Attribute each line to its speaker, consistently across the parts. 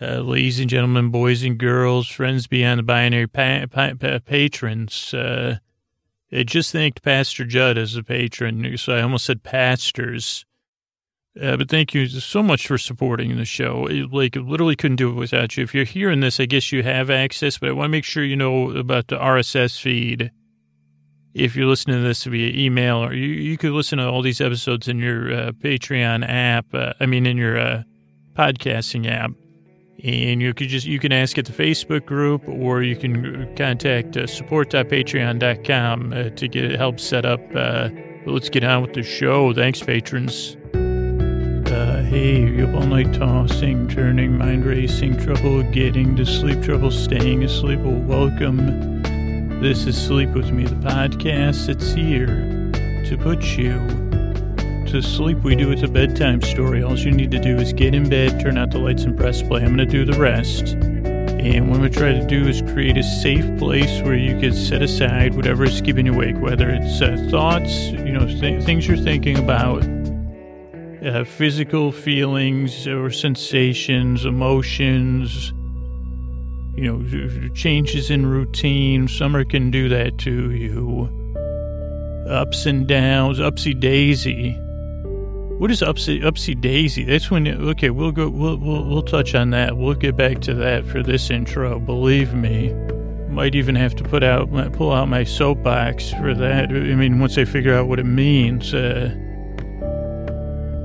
Speaker 1: uh, ladies and gentlemen, boys and girls, friends beyond the binary, pa- pa- pa- patrons. Uh, I just thanked Pastor Judd as a patron, so I almost said pastors. Uh, but thank you so much for supporting the show. It, like, literally couldn't do it without you. If you're hearing this, I guess you have access, but I want to make sure you know about the RSS feed. If you're listening to this via email, or you, you could listen to all these episodes in your uh, Patreon app. Uh, I mean, in your uh, podcasting app and you could just you can ask at the facebook group or you can contact uh, support.patreon.com uh, to get help set up uh, let's get on with the show. Thanks patrons. Uh, hey you up all night tossing turning mind racing trouble getting to sleep trouble staying asleep. Well welcome. This is sleep with me the podcast it's here to put you to sleep, we do it's a bedtime story. All you need to do is get in bed, turn out the lights, and press play. I'm going to do the rest. And what I'm going to try to do is create a safe place where you can set aside whatever is keeping you awake, whether it's uh, thoughts, you know, th- things you're thinking about, uh, physical feelings or sensations, emotions, you know, changes in routine. Summer can do that to you. Ups and downs, upsy daisy. What is upsy upsy daisy? That's when okay, we'll go we'll, we'll we'll touch on that. We'll get back to that for this intro. Believe me, might even have to put out pull out my soapbox for that. I mean, once I figure out what it means. Uh,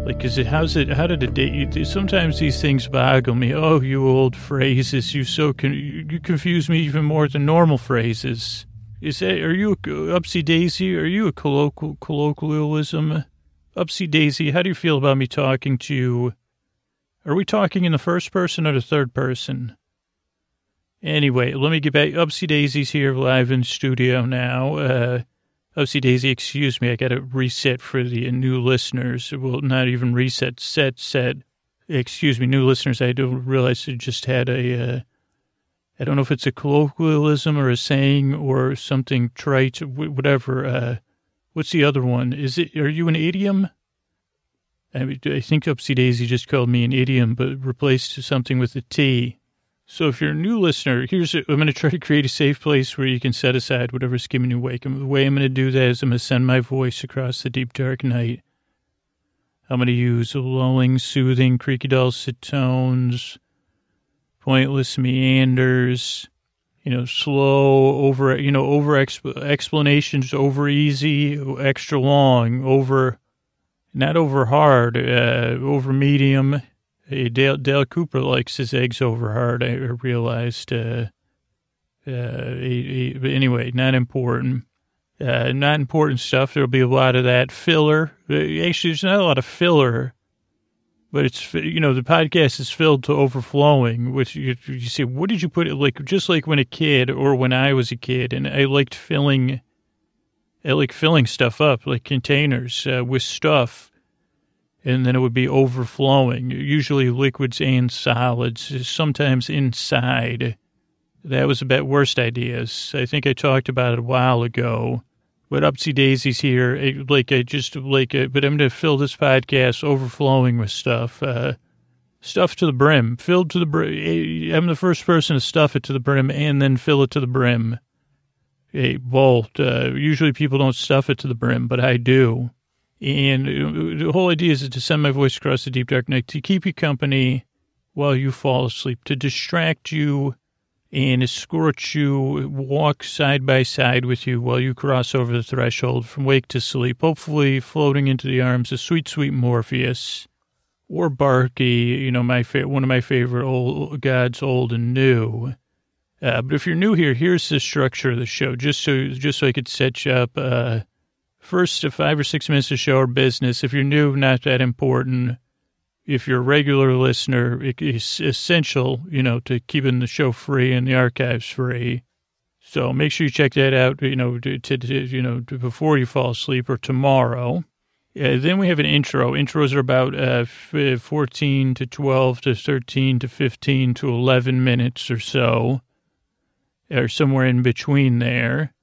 Speaker 1: like, is it how's it? How did it date you? Sometimes these things boggle me. Oh, you old phrases! You so con- you confuse me even more than normal phrases. Is that are you upsy daisy? Are you a colloquial colloquialism? Upsy Daisy, how do you feel about me talking to you? Are we talking in the first person or the third person? Anyway, let me get back. Upsy Daisy's here live in studio now. Uh, Upsy Daisy, excuse me, I got to reset for the new listeners. Well, not even reset, set, set. Excuse me, new listeners, I don't realize I just had a, uh, I don't know if it's a colloquialism or a saying or something trite, whatever, uh, What's the other one? Is it? Are you an idiom? I, think Upsy Daisy just called me an idiom, but replaced something with a T. So if you're a new listener, here's I'm going to try to create a safe place where you can set aside whatever's keeping you awake. And the way I'm going to do that is I'm going to send my voice across the deep dark night. I'm going to use lulling, soothing, creaky dulcet tones, pointless meanders, you know, slow, over, you know, over exp- explanations, over easy, extra long, over, not over hard, uh, over medium. Hey, Dale, Dale Cooper likes his eggs over hard, I realized. Uh, uh, he, he, but anyway, not important. Uh, not important stuff. There'll be a lot of that filler. Uh, actually, there's not a lot of filler but it's you know the podcast is filled to overflowing which you, you say what did you put it like just like when a kid or when i was a kid and i liked filling i like filling stuff up like containers uh, with stuff and then it would be overflowing usually liquids and solids sometimes inside. That was about worst ideas. I think i talked about it a while ago but Upsy Daisy's here, like I just like, uh, but I'm to fill this podcast overflowing with stuff, uh, stuff to the brim, filled to the brim. I'm the first person to stuff it to the brim and then fill it to the brim. A bolt. Uh, usually people don't stuff it to the brim, but I do. And uh, the whole idea is to send my voice across the deep dark night to keep you company while you fall asleep, to distract you and escort you, walk side by side with you while you cross over the threshold from wake to sleep, hopefully floating into the arms of sweet, sweet Morpheus or Barky, you know, my fa- one of my favorite old gods, old and new. Uh, but if you're new here, here's the structure of the show, just so just so I could set you up. Uh, first, five or six minutes to show our business. If you're new, not that important if you're a regular listener, it's essential, you know, to keeping the show free and the archives free. So make sure you check that out, you know, to, to you know, to, before you fall asleep or tomorrow. Uh, then we have an intro. Intros are about uh, 14 to 12 to 13 to 15 to 11 minutes or so, or somewhere in between there.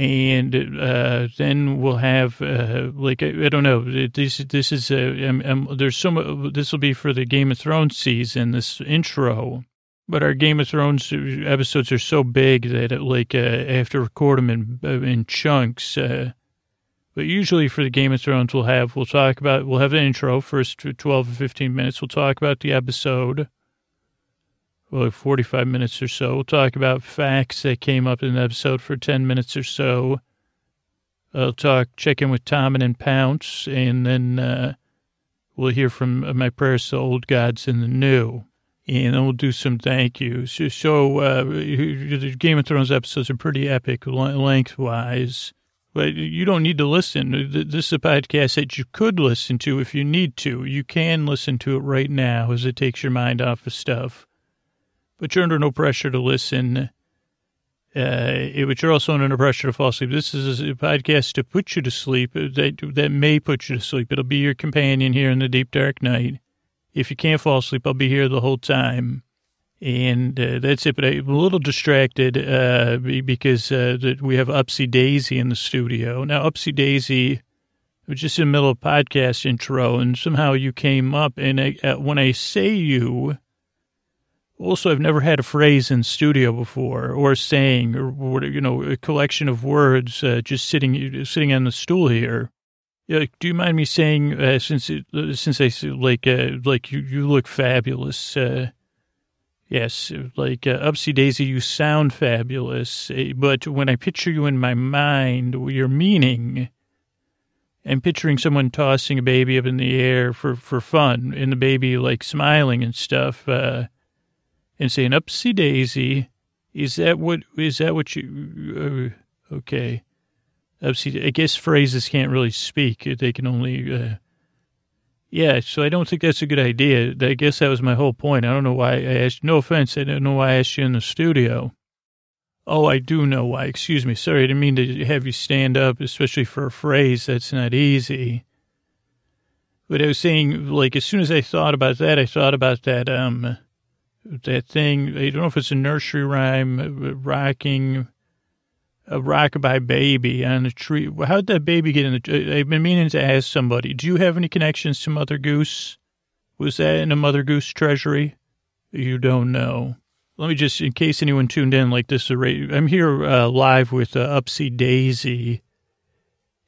Speaker 1: And uh, then we'll have uh, like I, I, don't know this this is uh, um, um, there's so much this will be for the Game of Thrones season this intro, but our Game of Thrones episodes are so big that it, like uh, I have to record them in uh, in chunks. Uh, but usually for the Game of Thrones, we'll have we'll talk about we'll have an intro first twelve or fifteen minutes. We'll talk about the episode well, 45 minutes or so. We'll talk about facts that came up in the episode for 10 minutes or so. I'll talk, check in with Tom and Pounce, and then uh, we'll hear from my prayers to old gods and the new. And then we'll do some thank yous. So, uh, the Game of Thrones episodes are pretty epic lengthwise, but you don't need to listen. This is a podcast that you could listen to if you need to. You can listen to it right now as it takes your mind off of stuff but you're under no pressure to listen. Uh, but you're also under pressure to fall asleep. This is a podcast to put you to sleep uh, that, that may put you to sleep. It'll be your companion here in the deep dark night. If you can't fall asleep, I'll be here the whole time. And uh, that's it. But I'm a little distracted uh, because uh, we have Upsy Daisy in the studio. Now, Upsy Daisy was just in the middle of podcast intro, and somehow you came up. And I, uh, when I say you, also, I've never had a phrase in studio before, or saying, or you know, a collection of words uh, just sitting sitting on the stool here. Do you mind me saying, uh, since it, since I like uh, like you you look fabulous. Uh, yes, like uh, Upsy Daisy, you sound fabulous. But when I picture you in my mind, your meaning. I'm picturing someone tossing a baby up in the air for, for fun, and the baby like smiling and stuff. And saying "upsy daisy." Is that what is that what you? Uh, okay, upsy. I guess phrases can't really speak; they can only. Uh, yeah, so I don't think that's a good idea. I guess that was my whole point. I don't know why I asked. No offense, I don't know why I asked you in the studio. Oh, I do know why. Excuse me. Sorry, I didn't mean to have you stand up, especially for a phrase that's not easy. But I was saying, like, as soon as I thought about that, I thought about that, um, that thing. I don't know if it's a nursery rhyme, rocking a rockabye baby on a tree. How'd that baby get in the? I've been meaning to ask somebody. Do you have any connections to Mother Goose? Was that in a Mother Goose treasury? You don't know. Let me just, in case anyone tuned in like this, I'm here uh, live with uh, Upsy Daisy,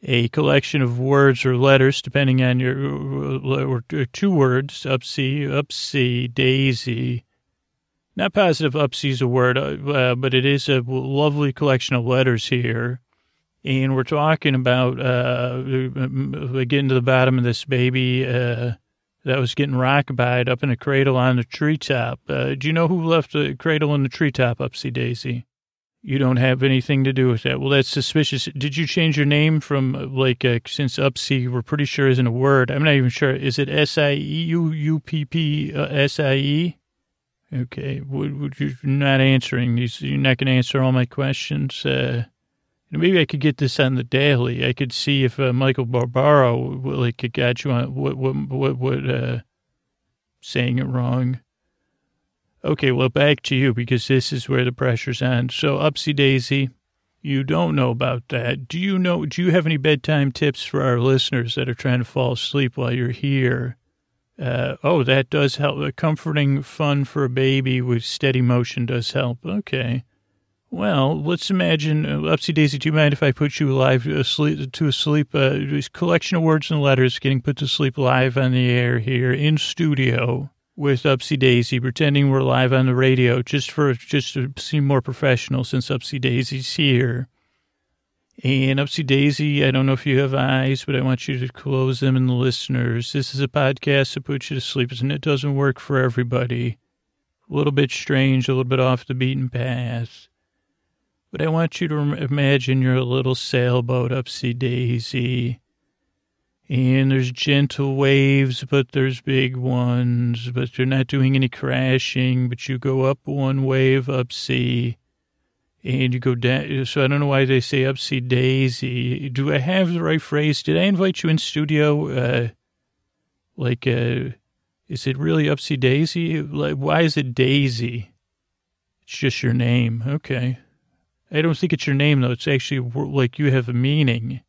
Speaker 1: a collection of words or letters, depending on your, uh, or two words, Upsy, Upsy Daisy not positive upsy's a word, uh, uh, but it is a lovely collection of letters here. And we're talking about uh, getting to the bottom of this baby uh, that was getting rockabye up in a cradle on the treetop. Uh, do you know who left the cradle in the treetop, Upsy Daisy? You don't have anything to do with that. Well, that's suspicious. Did you change your name from like uh, since Upsy? We're pretty sure isn't a word. I'm not even sure. Is it S I E U U P P S I E? Okay. Would, would you not answering these? You're not going to answer all my questions. Uh, maybe I could get this on the daily. I could see if uh, Michael Barbaro could got you on what what what what uh, saying it wrong. Okay, well back to you because this is where the pressure's on. So Upsy Daisy, you don't know about that. Do you know? Do you have any bedtime tips for our listeners that are trying to fall asleep while you're here? Uh, oh, that does help. A comforting fun for a baby with steady motion does help. Okay. Well, let's imagine, uh, Upsy Daisy, do you mind if I put you live asleep, to sleep? Uh, collection of words and letters getting put to sleep live on the air here in studio with Upsy Daisy, pretending we're live on the radio just for, just to seem more professional since Upsy Daisy's here. And Upsy Daisy, I don't know if you have eyes, but I want you to close them and the listeners. This is a podcast to put you to sleep, and it doesn't work for everybody. A little bit strange, a little bit off the beaten path. But I want you to imagine you're a little sailboat, Upsy Daisy. And there's gentle waves, but there's big ones, but you're not doing any crashing, but you go up one wave, Upsy and you go down. So I don't know why they say Upsy Daisy. Do I have the right phrase? Did I invite you in studio? Uh, like, uh, is it really Upsy Daisy? Like, why is it Daisy? It's just your name. Okay. I don't think it's your name though. It's actually like you have a meaning.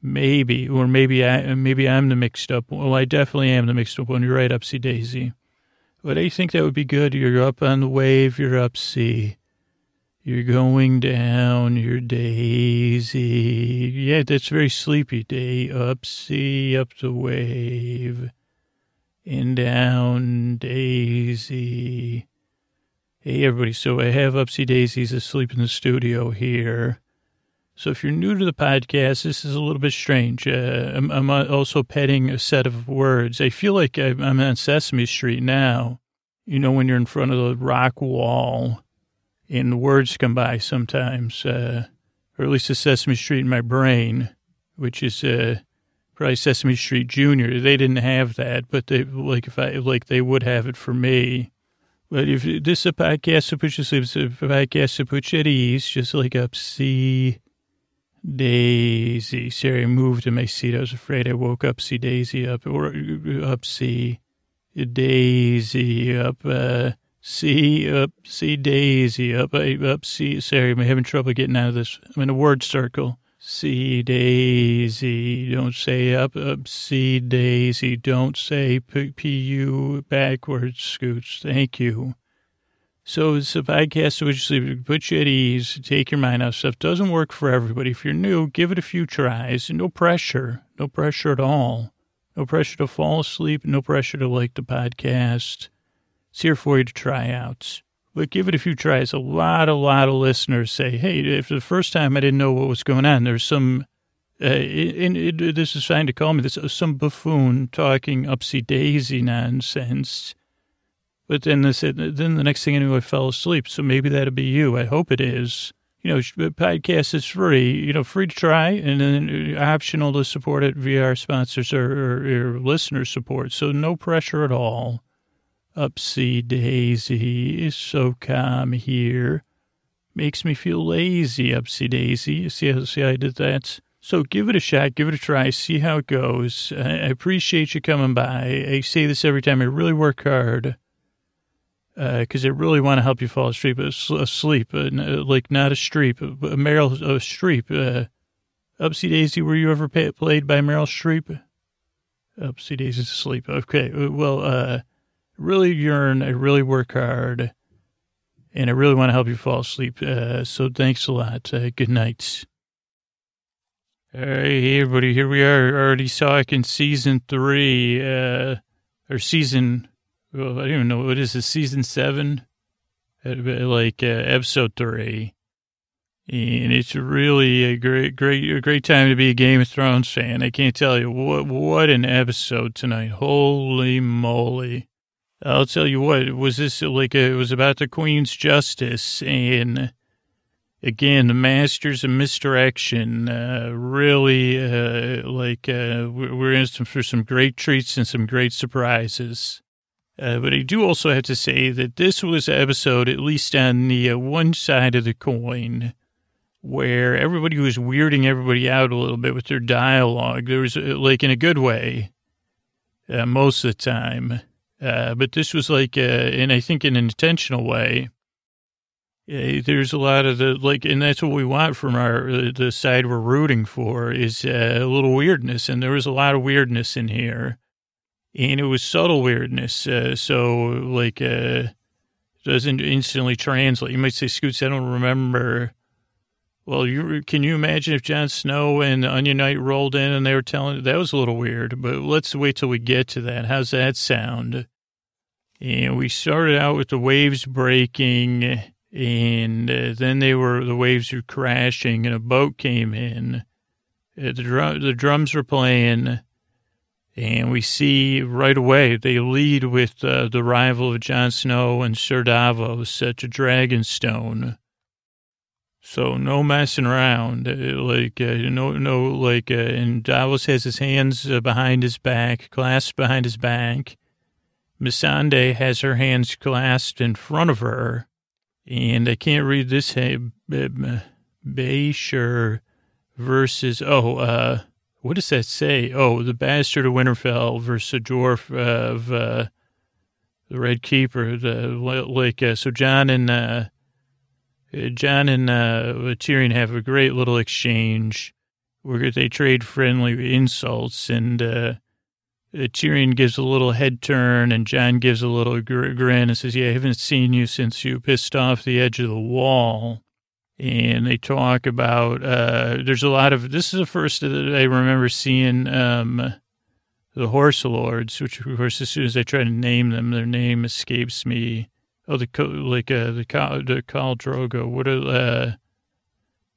Speaker 1: Maybe, or maybe I, maybe I'm the mixed up. Well, I definitely am the mixed up one. You're right, Upsy Daisy. But I think that would be good. You're up on the wave. You're up sea. You're going down your daisy. Yeah, that's very sleepy. Day up sea, up the wave, and down daisy. Hey, everybody. So I have Upsy Daisies asleep in the studio here. So if you're new to the podcast, this is a little bit strange. Uh, I'm, I'm, also petting a set of words. I feel like I'm on Sesame Street now. You know, when you're in front of the rock wall and words come by sometimes, uh, or at least the Sesame Street in my brain, which is uh, probably Sesame Street Junior. They didn't have that, but they like if I like they would have it for me. But if this is a podcast to put you sleep, it's a podcast to put you at ease, just like up see Daisy. Sorry, I moved in my seat. I was afraid I woke up. See Daisy up or up. See Daisy up. Uh, see up. See Daisy up. Up. See. Sorry, I'm having trouble getting out of this. I'm in a word circle. See Daisy. Don't say up. Up. See Daisy. Don't say P U backwards. Scoots. Thank you. So it's a podcast which put you at ease, take your mind off stuff. Doesn't work for everybody. If you're new, give it a few tries. No pressure. No pressure at all. No pressure to fall asleep. No pressure to like the podcast. It's here for you to try out. But give it a few tries. A lot, a lot of listeners say, hey, if the first time I didn't know what was going on, there's some, uh, and it, this is fine to call me this, some buffoon talking upsy daisy nonsense but then this, then the next thing I knew, I fell asleep. So maybe that'll be you. I hope it is. You know, podcast is free. You know, free to try, and then uh, optional to support it via our sponsors or, or, or listener support. So no pressure at all. Upsy Daisy is so calm here. Makes me feel lazy, Upsy Daisy. See see how I did that? So give it a shot, give it a try, see how it goes. I appreciate you coming by. I say this every time. I really work hard because uh, they really want to help you fall asleep, asleep, uh, like not a streep, a Meryl a Streep. Uh, Upsy Daisy, were you ever played by Meryl Streep? Upsy Daisy's asleep. Okay, uh, well, uh, really yearn, I really work hard, and I really want to help you fall asleep. Uh, so thanks a lot. Uh, good night. All right, hey everybody, here we are. Already saw it in season three, uh, or season well, I don't even know what is this season seven, uh, like uh, episode three, and it's really a great, great, great time to be a Game of Thrones fan. I can't tell you what what an episode tonight. Holy moly! I'll tell you what. Was this like a, it was about the Queen's justice and again the masters of misdirection uh, really uh, like uh, we're in some, for some great treats and some great surprises uh, but I do also have to say that this was an episode, at least on the uh, one side of the coin, where everybody was weirding everybody out a little bit with their dialogue. There was, uh, like, in a good way, most of the time. Uh, but this was like, uh, and I think in an intentional way, there's a lot of the, like, and that's what we want from our, the side we're rooting for is a little weirdness. And there was a lot of weirdness in here and it was subtle weirdness. Uh, so like, uh, doesn't instantly translate. You might say, Scoots, I don't remember. Well, you can you imagine if Jon Snow and Onion Knight rolled in and they were telling that was a little weird, but let's wait till we get to that. How's that sound? And we started out with the waves breaking, and uh, then they were the waves were crashing, and a boat came in. Uh, the drum, the drums were playing and we see right away they lead with uh, the arrival of Jon Snow and Sir Davos at a Dragonstone. So no messing around, uh, like uh, no, no, like, uh, and Davos has his hands uh, behind his back, clasped behind his back. Missandei has her hands clasped in front of her, and I can't read this. Hey, Basher versus oh, uh, what does that say? Oh, the bastard of Winterfell versus the dwarf of uh, the Red Keeper. The like uh, so Jon and uh, uh, and uh, Tyrion have a great little exchange where they trade friendly insults, and uh, Tyrion gives a little head turn, and Jon gives a little gr- grin and says, "Yeah, I haven't seen you since you pissed off the edge of the wall." And they talk about uh, there's a lot of this is the first that I remember seeing um, the horse lords, which of course as soon as I try to name them, their name escapes me. Oh, the like uh, the the Khal Drogo. What a uh,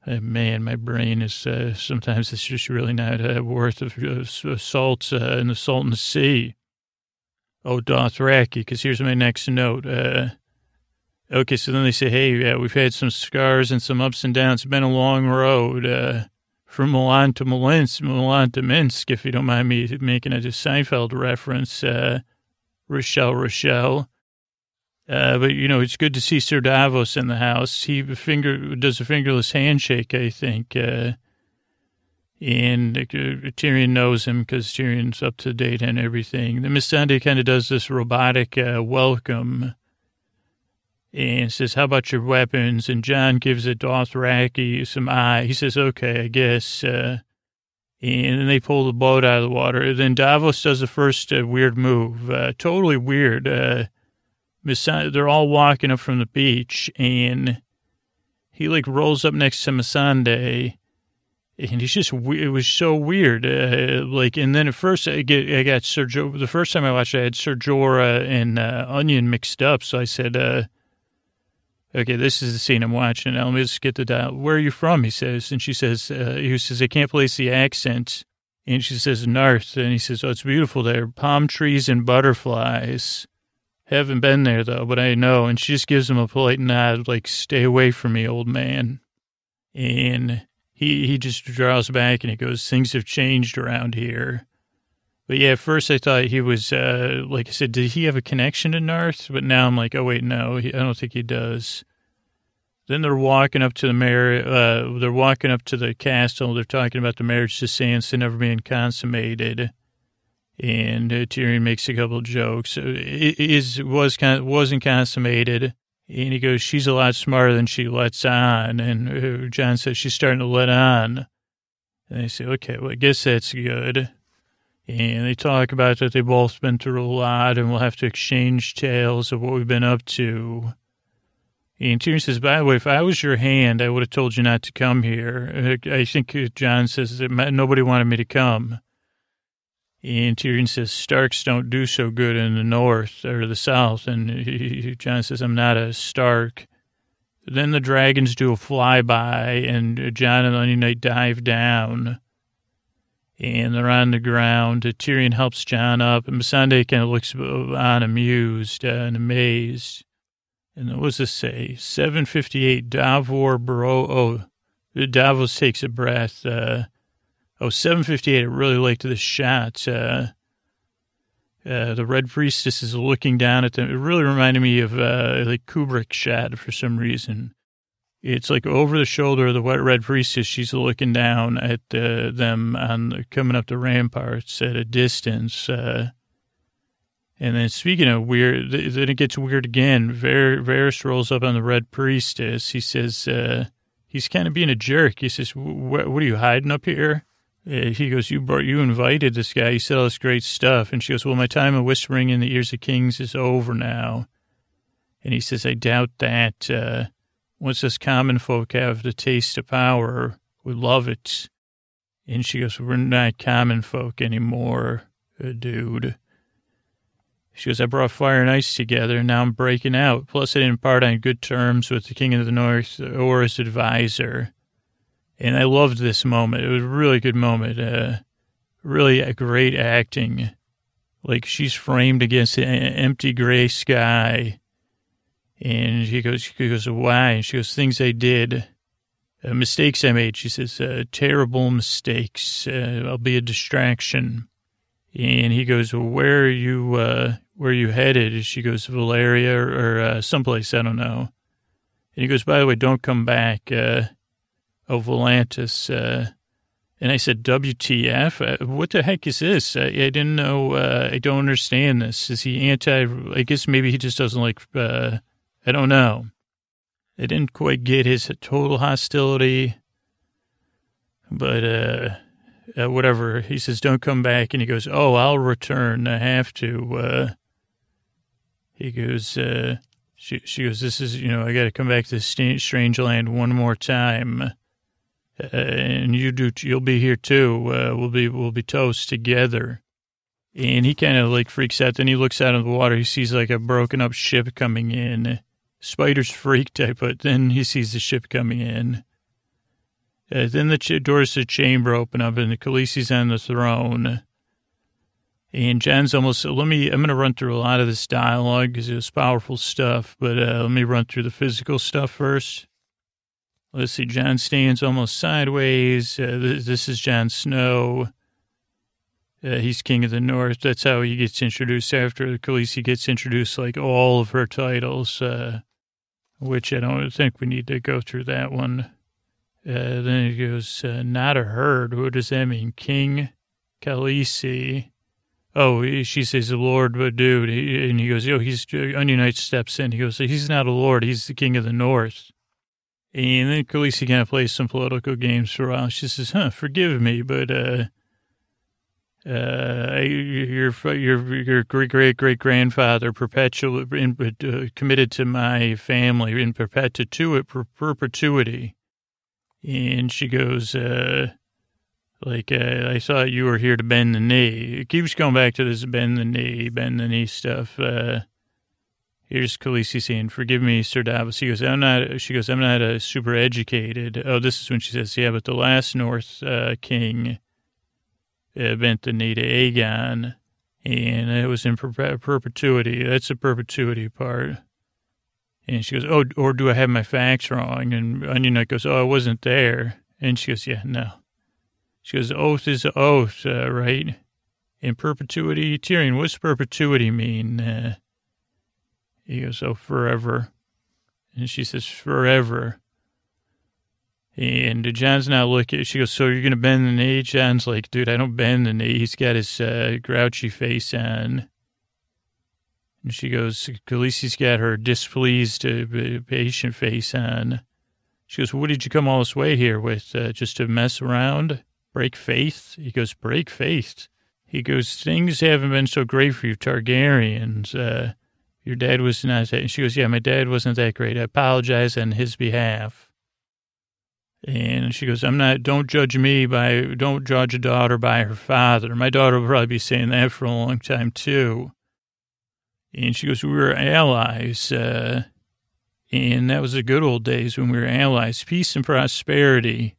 Speaker 1: uh, man, my brain is uh, sometimes it's just really not uh, worth of uh, salt uh, in the Salton Sea. Oh, Dothraki, because here's my next note. Uh, okay, so then they say, hey, yeah, we've had some scars and some ups and downs. It's been a long road uh, from Milan to Minsk, Milan to Minsk, if you don't mind me making a Seinfeld reference. Uh, Rochelle, Rochelle. Uh, but you know, it's good to see Sir Davos in the house. He finger does a fingerless handshake, I think. Uh, and uh, Tyrion knows him because Tyrion's up to date and everything. The Missandei kind of does this robotic uh, welcome and says, "How about your weapons?" And Jon gives a Dothraki some eye. He says, "Okay, I guess." Uh, and then they pull the boat out of the water. Then Davos does the first weird move, totally weird they're all walking up from the beach, and he like rolls up next to Missandei, and he's just it was so weird. Uh, like, and then at first I get I got Sir jo- the first time I watched, it, I had Ser Jorah and uh, Onion mixed up, so I said. Uh, Okay, this is the scene I'm watching. Now let me just get the dial. Where are you from? He says, and she says, uh, he says, I can't place the accent. And she says, North. And he says, Oh, it's beautiful there. Palm trees and butterflies. Haven't been there though, but I know. And she just gives him a polite nod, like, stay away from me, old man. And he, he just draws back and he goes, things have changed around here. But yeah, at first I thought he was, uh, like I said, did he have a connection to North? But now I'm like, oh, wait, no, he, I don't think he does. Then they're walking up to the mayor, uh, they're walking up to the castle. They're talking about the marriage to Sansa never being consummated and uh, Tyrion makes a couple jokes. Uh, it is was kind wasn't consummated, and he goes, "She's a lot smarter than she lets on." And uh, Jon says she's starting to let on. And they say, "Okay, well, I guess that's good." And they talk about that they've both been through a lot, and we'll have to exchange tales of what we've been up to. And Tyrion says, by the way, if I was your hand, I would have told you not to come here. Uh, I think Jon says that nobody wanted me to come. And Tyrion says, Starks don't do so good in the north or the south. And Jon says, I'm not a Stark. Then the dragons do a flyby, and Jon and Onion Knight dive down. And they're on the ground. Tyrion helps Jon up, and Missandei kind of looks on amused and amazed. And what does this say? 758 Davor Bro. Oh, Davos takes a breath. Uh, Oh, 758, I really liked this shot. Uh, uh, the Red Priestess is looking down at them. It really reminded me of uh, like Kubrick shot for some reason. It's like over the shoulder of the wet Red Priestess. She's looking down at uh, them on coming up the ramparts at a distance. Uh, and then speaking of weird, then it gets weird again. Var- Varys rolls up on the Red Priestess. He says uh, he's kind of being a jerk. He says, "What are you hiding up here?" He goes, you brought, you invited this guy. He said all this great stuff. And she goes, well, my time of whispering in the ears of kings is over now. And he says, I doubt that. Uh, once us common folk have the taste of power, we love it. And she goes, we're not common folk anymore, uh, dude. She goes, I brought fire and ice together, and now I'm breaking out. Plus, I didn't part on good terms with the king of the north or his advisor. And I loved this moment. It was a really good moment. Uh, really a great acting. Like she's framed against an empty gray sky. And he goes, he goes, why? And she goes, things I did, uh, mistakes I made. She says, uh, terrible mistakes. Uh, I'll be a distraction. And he goes, well, where are you, uh, where are you headed? And She goes, Valyria or, or uh, someplace, I don't know. And he goes, by the way, don't come back. Of Volantis. Uh, and I said, WTF? Uh, what the heck is this? I, I didn't know. Uh, I don't understand this. Is he anti? I guess maybe he just doesn't like, uh, I don't know. I didn't quite get his total hostility, but uh, uh, whatever. He says, "Don't come back," and he goes, "Oh, I'll return. I have to." Uh, he goes, she, she goes, "This is, you know, I got to come back to strange land one more time." Uh, and you do, you'll be here too. Uh, we'll be, we'll be toast together. And he kind of like freaks out. Then he looks out of the water. He sees like a broken up ship coming in. Spider's freaked, I put. Then he sees the ship coming in. Uh, then the ch- doors to the chamber open up and the Khaleesi's on the throne. And Jon's almost, let me, I'm going to run through a lot of this dialogue because it was powerful stuff, but uh, let me run through the physical stuff first. Let's see, Jon stands almost sideways. Uh, this, this is Jon Snow. Uh, he's king of the north. That's how he gets introduced after Khaleesi gets introduced, like all of her titles, uh, which I don't think we need to go through that one. Uh, then he goes, uh, not a herd. What does that mean? King Khaleesi. Oh, she says, the Lord, but dude. And he goes, oh, he's, Onion Knight steps in. He goes, he's not a lord. He's the king of the north. And then Khaleesi kind of plays some political games for a while. She says, huh, forgive me, but, uh, uh, your your your great great great grandfather perpetually uh, committed to my family in perpetuity perpetuity, and she goes, uh, like uh, I thought you were here to bend the knee. It keeps going back to this bend the knee, bend the knee stuff. Uh, here's Khaleesi saying, "Forgive me, Sir Davos." He goes, "I'm not." She goes, "I'm not a super educated." Oh, this is when she says, "Yeah, but the last North uh, king." bent the knee to Aegon, and it was in per- perpetuity. That's the perpetuity part. And she goes, "Oh, or do I have my facts wrong?" And Onion Knight goes, "Oh, I wasn't there." And she goes, "Yeah, no." She goes, "Oath is oath, uh, right?" In perpetuity, Tyrion, what's perpetuity mean? He goes, "Oh, forever." And she says, "Forever." And Jon's not looking. She goes, "So you're gonna bend the knee?" Jon's like, "Dude, I don't bend the knee." He's got his uh, grouchy face on. And she goes, "Khaleesi's got her displeased, uh, patient face on." She goes, "What did you come all this way here with? Uh, just to mess around, break faith?" He goes, "Break faith." He goes, "Things haven't been so great for you, Targaryens. Uh, your dad was not." That. And she goes, "Yeah, my dad wasn't that great. I apologize on his behalf." And she goes, I'm not, don't judge me by, don't judge a daughter by her father. My daughter will probably be saying that for a long time too. And she goes, we were allies. Uh, and that was the good old days when we were allies. Peace and prosperity.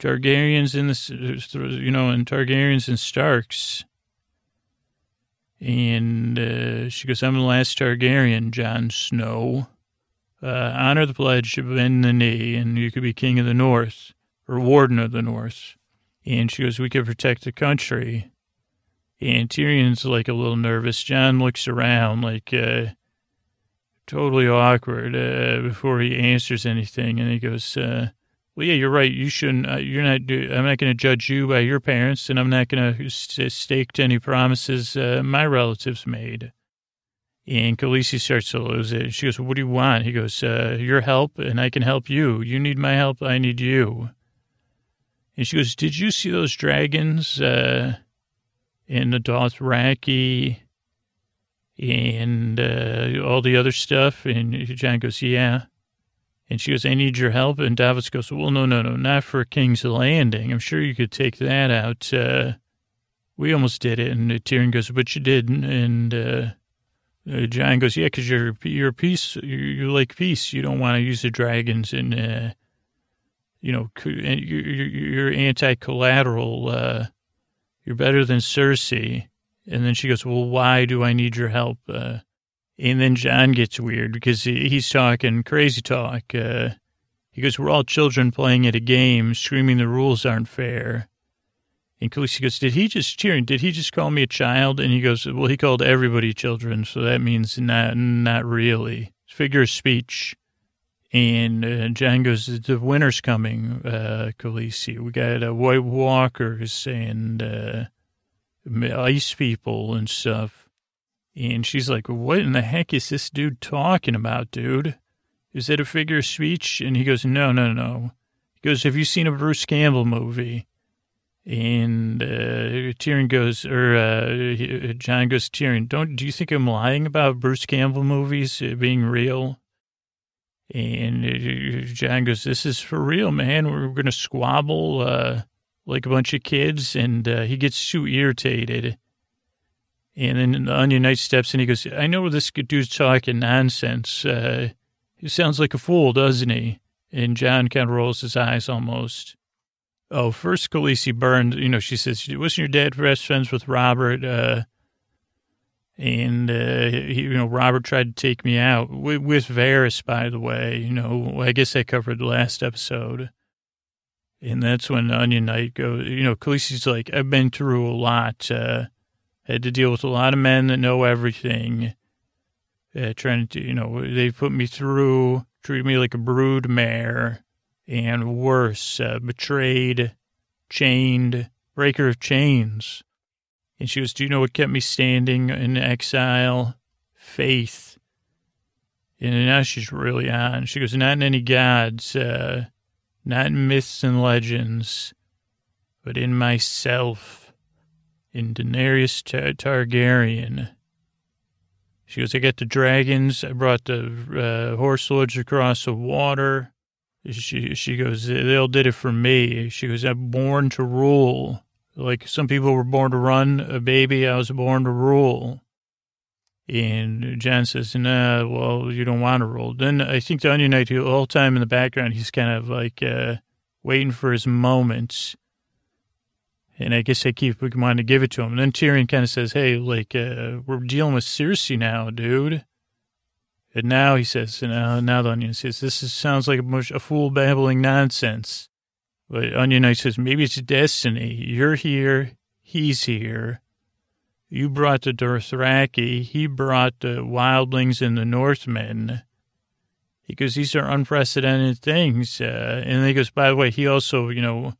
Speaker 1: Targaryens in the, you know, and Targaryens and Starks. And uh, she goes, I'm the last Targaryen, Jon Snow uh, honor the pledge, bend the knee, and you could be king of the north or warden of the north. And she goes, we could protect the country. And Tyrion's like a little nervous. Jon looks around like uh, totally awkward uh, before he answers anything. And he goes, uh, well, yeah, you're right. You shouldn't, uh, you're not, I'm not going to judge you by your parents, and I'm not going to stake to any promises uh, my relatives made. And Khaleesi starts to lose it. She goes, what do you want? He goes, uh, your help, and I can help you. You need my help, I need you. And she goes, did you see those dragons uh, in the Dothraki and uh, all the other stuff? And Jon goes, yeah. And she goes, I need your help. And Davos goes, well, no, no, no, not for King's Landing. I'm sure you could take that out. Uh, we almost did it. And Tyrion goes, but you didn't. And uh, uh, Jon goes, yeah, because you're you're peace. You, you like peace. You don't want to use the dragons, and uh, you know you're, you're anti-collateral. Uh, you're better than Cersei. And then she goes, well, why do I need your help? Uh, and then Jon gets weird because he's talking crazy talk. Uh, he goes, we're all children playing at a game, screaming the rules aren't fair. And Khaleesi goes, did he just, Tyrion, did he just call me a child? And he goes, well, he called everybody children, so that means not, not really. Figure of speech. And uh, Jon goes, the winter's coming, uh, Khaleesi. We got uh, White Walkers and uh, ice people and stuff. And she's like, what in the heck is this dude talking about, dude? Is that a figure of speech? And he goes, no, no, no. He goes, have you seen a Bruce Campbell movie? And uh, Tyrion goes, or uh, Jon goes, Tyrion, don't do you think I'm lying about Bruce Campbell movies uh, being real? And uh, Jon goes, this is for real, man. We're going to squabble uh, like a bunch of kids. And uh, he gets too irritated. And then the Onion Knight steps in. He goes, I know this dude's talking nonsense. Uh, he sounds like a fool, doesn't he? And Jon kind of rolls his eyes almost. Oh, first Khaleesi burned, you know, she says, wasn't your dad best friends with Robert? Uh, and, uh, he, you know, Robert tried to take me out with, with Varys, by the way. You know, I guess I covered the last episode. And that's when Onion Knight goes, you know, Khaleesi's like, I've been through a lot. Uh, had to deal with a lot of men that know everything. Uh, trying to, you know, they put me through, treated me like a brood mare and worse, uh, betrayed, chained, breaker of chains. And she goes, Do you know what kept me standing in exile? Faith. And now she's really on. She goes, Not in any gods, uh, not in myths and legends, but in myself, in Daenerys Tar- Targaryen. She goes, I got the dragons. I brought the uh, horse lords across the water. She she goes, they all did it for me. She goes, I'm born to rule. Like some people were born to run a baby, I was born to rule. And Jon says, nah, well, you don't want to rule. Then I think the Onion Knight, the whole time in the background, he's kind of like uh, waiting for his moments. And I guess I keep wanting to give it to him. And then Tyrion kind of says, hey, like, uh, we're dealing with Cersei now, dude. And now he says, now, now the Onion says, this is, sounds like a, a fool babbling nonsense. But Onion Knight says, maybe it's destiny. You're here. He's here. You brought the Dothraki. He brought the wildlings and the Northmen. He goes, these are unprecedented things. Uh, and he goes, by the way, he also, you know,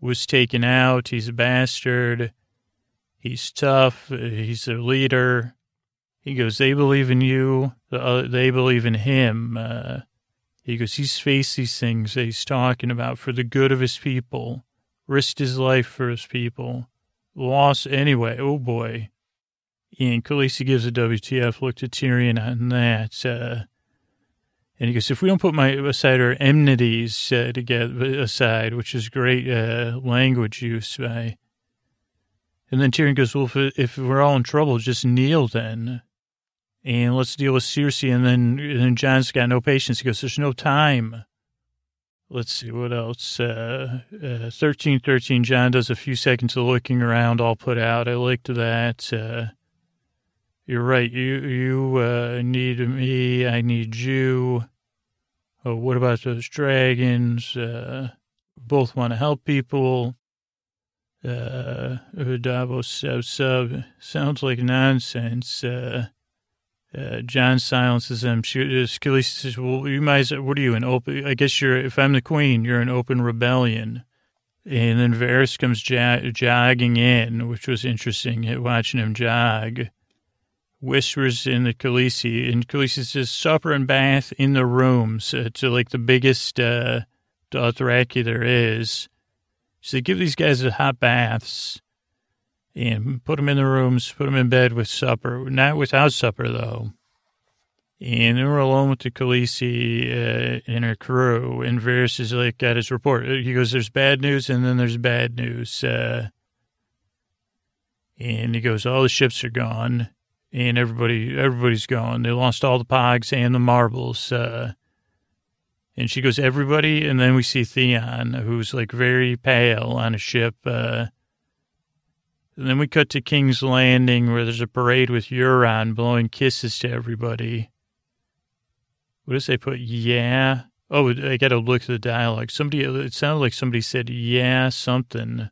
Speaker 1: was taken out. He's a bastard. He's tough. He's a leader. He goes, they believe in you. They believe in him. Uh, he goes, he's faced these things that he's talking about for the good of his people, risked his life for his people, lost anyway. Oh boy. And Khaleesi gives a WTF look to Tyrion on that. Uh, and he goes, if we don't put my aside our enmities uh, together aside, which is great uh, language use by. And then Tyrion goes, well, if, if we're all in trouble, just kneel then and let's deal with Cersei. And then, and then Jon's got no patience. He goes, there's no time. Let's see what else. Uh, uh, 13, 13, Jon does a few seconds of looking around, all put out. I liked that. Uh, you're right. You, you, uh, need me. I need you. Oh, what about those dragons? Uh, both want to help people. Uh, Davos sub, sub sounds like nonsense. Uh, uh, Jon silences him. Uh, says, well, you might, what are you, an open, I guess you're, if I'm the queen, you're an open rebellion. And then Varys comes jog, jogging in, which was interesting, watching him jog. Whispers in the Khaleesi, and Khaleesi says, supper and bath in the rooms uh, to like the biggest uh, Dothraki there is. So they give these guys the hot baths and put them in the rooms, put them in bed with supper, not without supper though. And they were alone with the Khaleesi uh, and her crew. And Varys is like got his report. He goes, "There's bad news, and then there's bad news." Uh, and he goes, "All the ships are gone, and everybody, everybody's gone. They lost all the pogs and the marbles." Uh, and she goes, "Everybody." And then we see Theon, who's like very pale on a ship. Uh, and then we cut to King's Landing where there's a parade with Euron blowing kisses to everybody. What does they put? Yeah. Oh, I got to look at the dialogue. Somebody, it sounded like somebody said, yeah, something.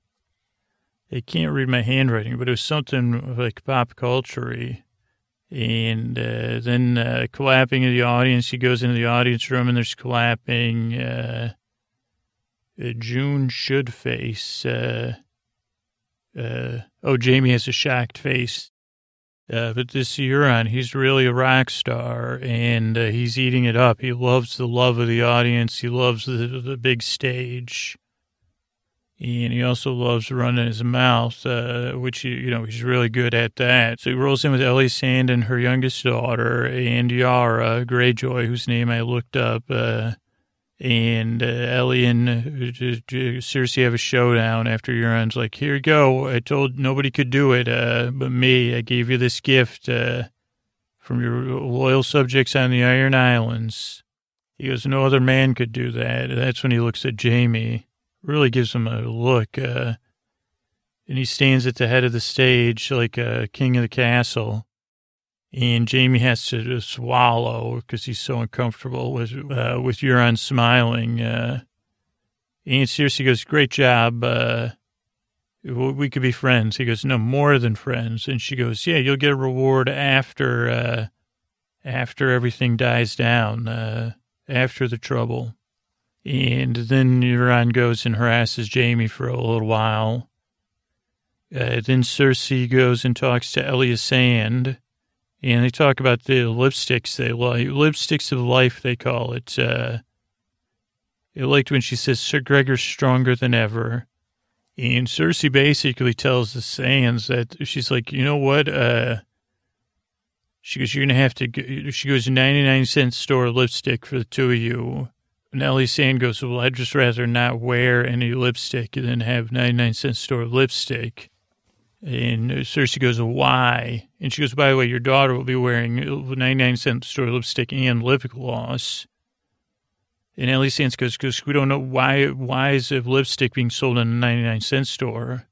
Speaker 1: I can't read my handwriting, but it was something like pop culture And uh, then uh, clapping in the audience. He goes into the audience room and there's clapping. Uh, uh June should face. Uh, uh, oh, Jaime has a shocked face. But this Euron, he's really a rock star, and he's eating it up. He loves the love of the audience. He loves the, the big stage, and he also loves running his mouth, uh, which you know he's really good at that. So he rolls in with Ellie Sand and her youngest daughter, and Yara Greyjoy, whose name I looked up. Uh, and uh, Ellie and uh, Cersei have a showdown after Euron's like, here you go. I told nobody could do it uh, but me. I gave you this gift uh, from your loyal subjects on the Iron Islands. He goes, no other man could do that. That's when he looks at Jaime. Really gives him a look. Uh, and he stands at the head of the stage like a king of the castle and Jaime has to swallow because he's so uncomfortable with uh, with Euron smiling. Uh, and Cersei goes, "Great job. Uh, we could be friends." He goes, "No, more than friends." And she goes, "Yeah, you'll get a reward after uh, after everything dies down, uh, after the trouble." And then Euron goes and harasses Jaime for a little while. Uh, then Cersei goes and talks to Elisande and they talk about the lipsticks they like, lipsticks of life, they call it. Uh, I liked when she says, Sir Gregor's stronger than ever. And Cersei basically tells the Sands that she's like, you know what? Uh, she goes, you're going to have to, she goes, 99 cent store lipstick for the two of you. And Elisande goes, well, I'd just rather not wear any lipstick than have 99 cent store lipstick. And Cersei goes, why? And she goes, by the way, your daughter will be wearing 99 cent store lipstick and lip gloss. And Ellie Sands goes, because we don't know why, why is a lipstick being sold in a 99 cent store?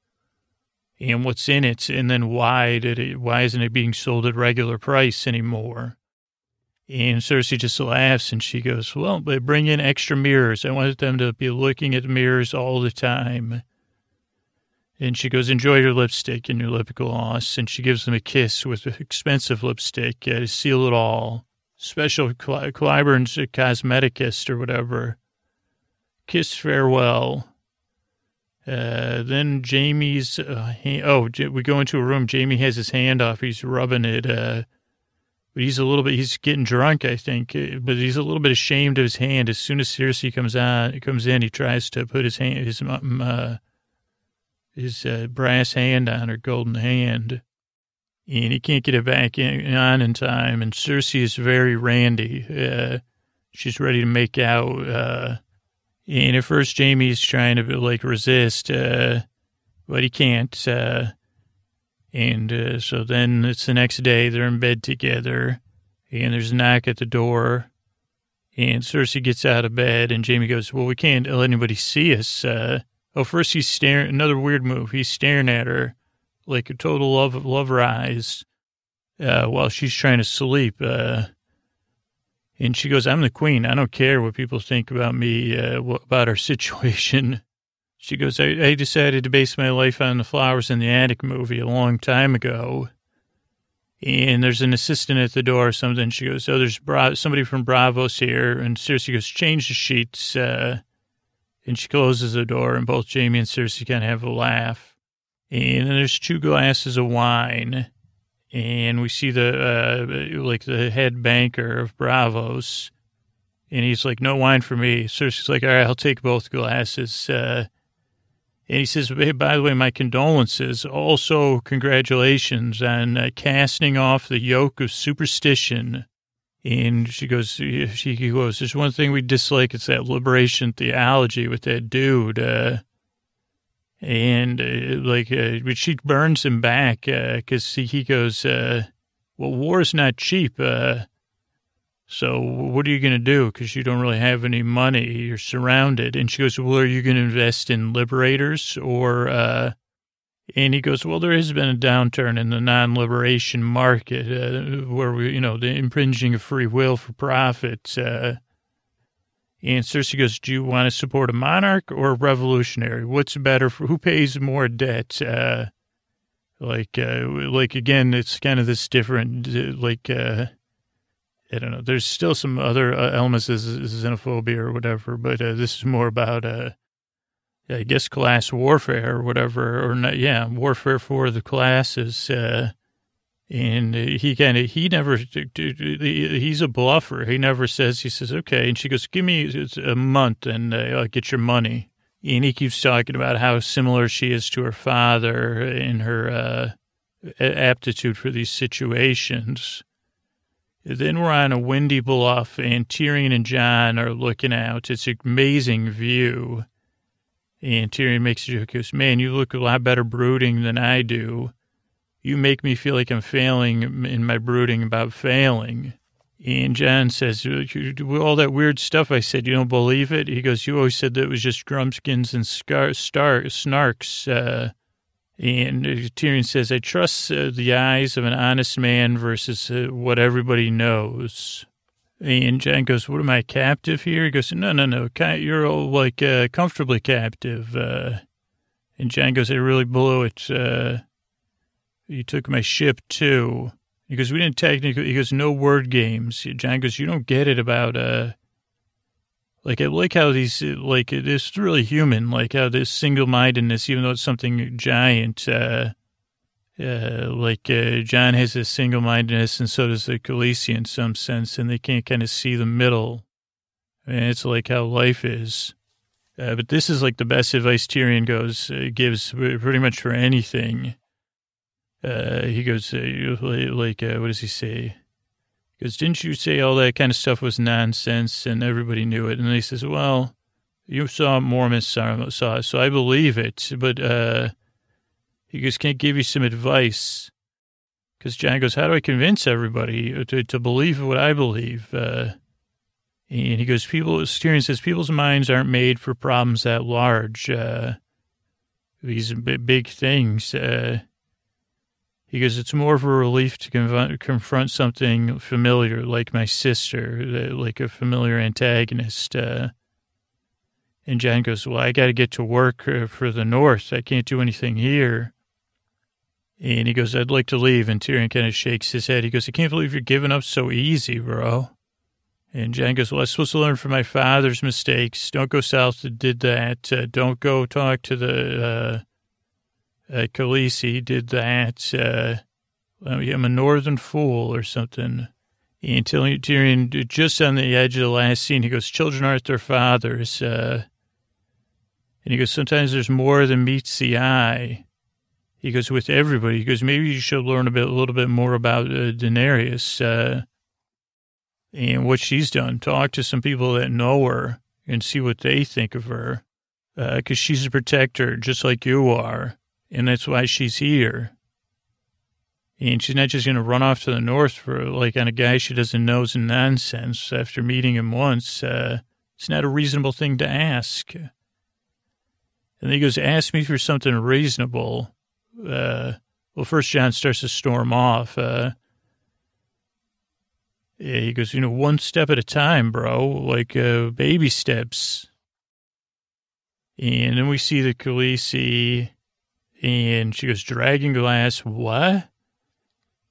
Speaker 1: And what's in it? And then why did it, why isn't it being sold at regular price anymore? And Cersei just laughs and she goes, well, but bring in extra mirrors. I want them to be looking at mirrors all the time. And she goes, enjoy your lipstick and your lip gloss. And she gives them a kiss with expensive lipstick uh, to seal it all. Special Cl- Qyburn's cosmeticist or whatever. Kiss farewell. Uh, then Jaime's, uh, hand, oh, we go into a room. Jaime has his hand off. He's rubbing it. Uh, but he's a little bit, he's getting drunk, I think. Uh, but he's a little bit ashamed of his hand. As soon as Cersei comes on, comes in, he tries to put his hand, his, um, uh, his uh, brass hand on her golden hand, and he can't get it back in, on in time. And Cersei is very randy. Uh, she's ready to make out. Uh, and at first, Jaime's trying to like resist, uh, but he can't. Uh, and uh, so then it's the next day. They're in bed together, and there's a knock at the door. And Cersei gets out of bed, and Jaime goes, "Well, we can't let anybody see us." Oh, first he's staring. Another weird move. He's staring at her like a total love lover eyes uh, while she's trying to sleep. Uh, and she goes, "I'm the queen. I don't care what people think about me, uh, about our situation." She goes, I, "I decided to base my life on the flowers in the attic movie a long time ago." And there's an assistant at the door or something. She goes, "Oh, there's Bra- somebody from Braavos here." And Cersei goes, "Change the sheets." Uh, and she closes the door, and both Jaime and Cersei kind of have a laugh. And then there's two glasses of wine, and we see the uh, like the head banker of Braavos. and he's like, "No wine for me." Cersei's like, "All right, I'll take both glasses." Uh, and he says, hey, by the way, my condolences. Also, congratulations on uh, casting off the yoke of superstition and she goes, she goes, there's one thing we dislike. It's that liberation theology with that dude. Uh, and uh, like, uh, but she burns him back because uh, he, he goes, uh, well, war is not cheap. Uh, so what are you going to do? Because you don't really have any money. You're surrounded. And she goes, well, are you going to invest in liberators or and he goes, well, there has been a downturn in the non-liberation market uh, where we, you know, the impinging of free will for profit. Uh, and Cersei goes, do you want to support a monarch or a revolutionary? What's better for who pays more debt? Uh, like, uh, like again, it's kind of this different, uh, like, uh, I don't know. There's still some other uh, elements of xenophobia or whatever, but uh, this is more about uh, I guess class warfare or whatever, or not, yeah, warfare for the classes. Uh, And he kind of, he never, he's a bluffer. He never says, he says, okay. And she goes, give me a month and uh, I'll get your money. And he keeps talking about how similar she is to her father in her uh, aptitude for these situations. Then we're on a windy bluff, and Tyrion and Jon are looking out. It's an amazing view. And Tyrion makes a joke, goes, Man, you look a lot better brooding than I do. You make me feel like I'm failing in my brooding about failing. And Jon says, All that weird stuff I said, you don't believe it? He goes, You always said that it was just grumpskins and scar- star- snarks. Uh, and Tyrion says, I trust uh, the eyes of an honest man versus uh, what everybody knows. And Jon goes, What am I, captive here? He goes, No, no, no. You're all like uh, comfortably captive. Uh, and Jon goes, I really blew it. Uh, you took my ship too. He goes, We didn't technically, he goes, No word games. Jon goes, You don't get it about, uh, like I like how these like it is really human, like how this single mindedness, even though it's something giant, uh, uh, like uh, Jon has a single mindedness, and so does the Khaleesi in some sense, and they can't kind of see the middle. And it's like how life is. Uh, but this is like the best advice Tyrion goes uh, gives pretty much for anything. Uh, he goes uh, like, what does he say? Because didn't you say all that kind of stuff was nonsense and everybody knew it? And he says, well, you saw Mormons saw, it, so I believe it. But uh, he goes, can't give you some advice. Because Jon goes, how do I convince everybody to, to believe what I believe? Uh, and he goes, people, Tyrion says, people's minds aren't made for problems that large. Uh, these big things. Uh, he goes, it's more of a relief to conf- confront something familiar, like my sister, like a familiar antagonist. Uh, and Jon goes, well, I got to get to work uh, for the North. I can't do anything here. And he goes, I'd like to leave. And Tyrion kind of shakes his head. He goes, I can't believe you're giving up so easy, bro. And Jon goes, well, I'm supposed to learn from my father's mistakes. Don't go south. Did that. Uh, don't go talk to the uh, uh, Khaleesi did that. Uh, I'm a northern fool or something. And Tyrion, just on the edge of the last scene, he goes, children aren't their fathers. Uh, and he goes, sometimes there's more than meets the eye. He goes, with everybody. He goes, maybe you should learn a bit, a little bit more about uh, Daenerys uh, and what she's done. Talk to some people that know her and see what they think of her. Because uh, she's a protector, just like you are and that's why she's here. And she's not just going to run off to the north for like on a guy she doesn't know is nonsense after meeting him once. Uh, it's not a reasonable thing to ask. And then he goes, ask me for something reasonable. Uh, well, first Jon starts to storm off. Uh, yeah, he goes, you know, one step at a time, bro, like uh, baby steps. And then we see the Khaleesi and she goes, dragon glass, what?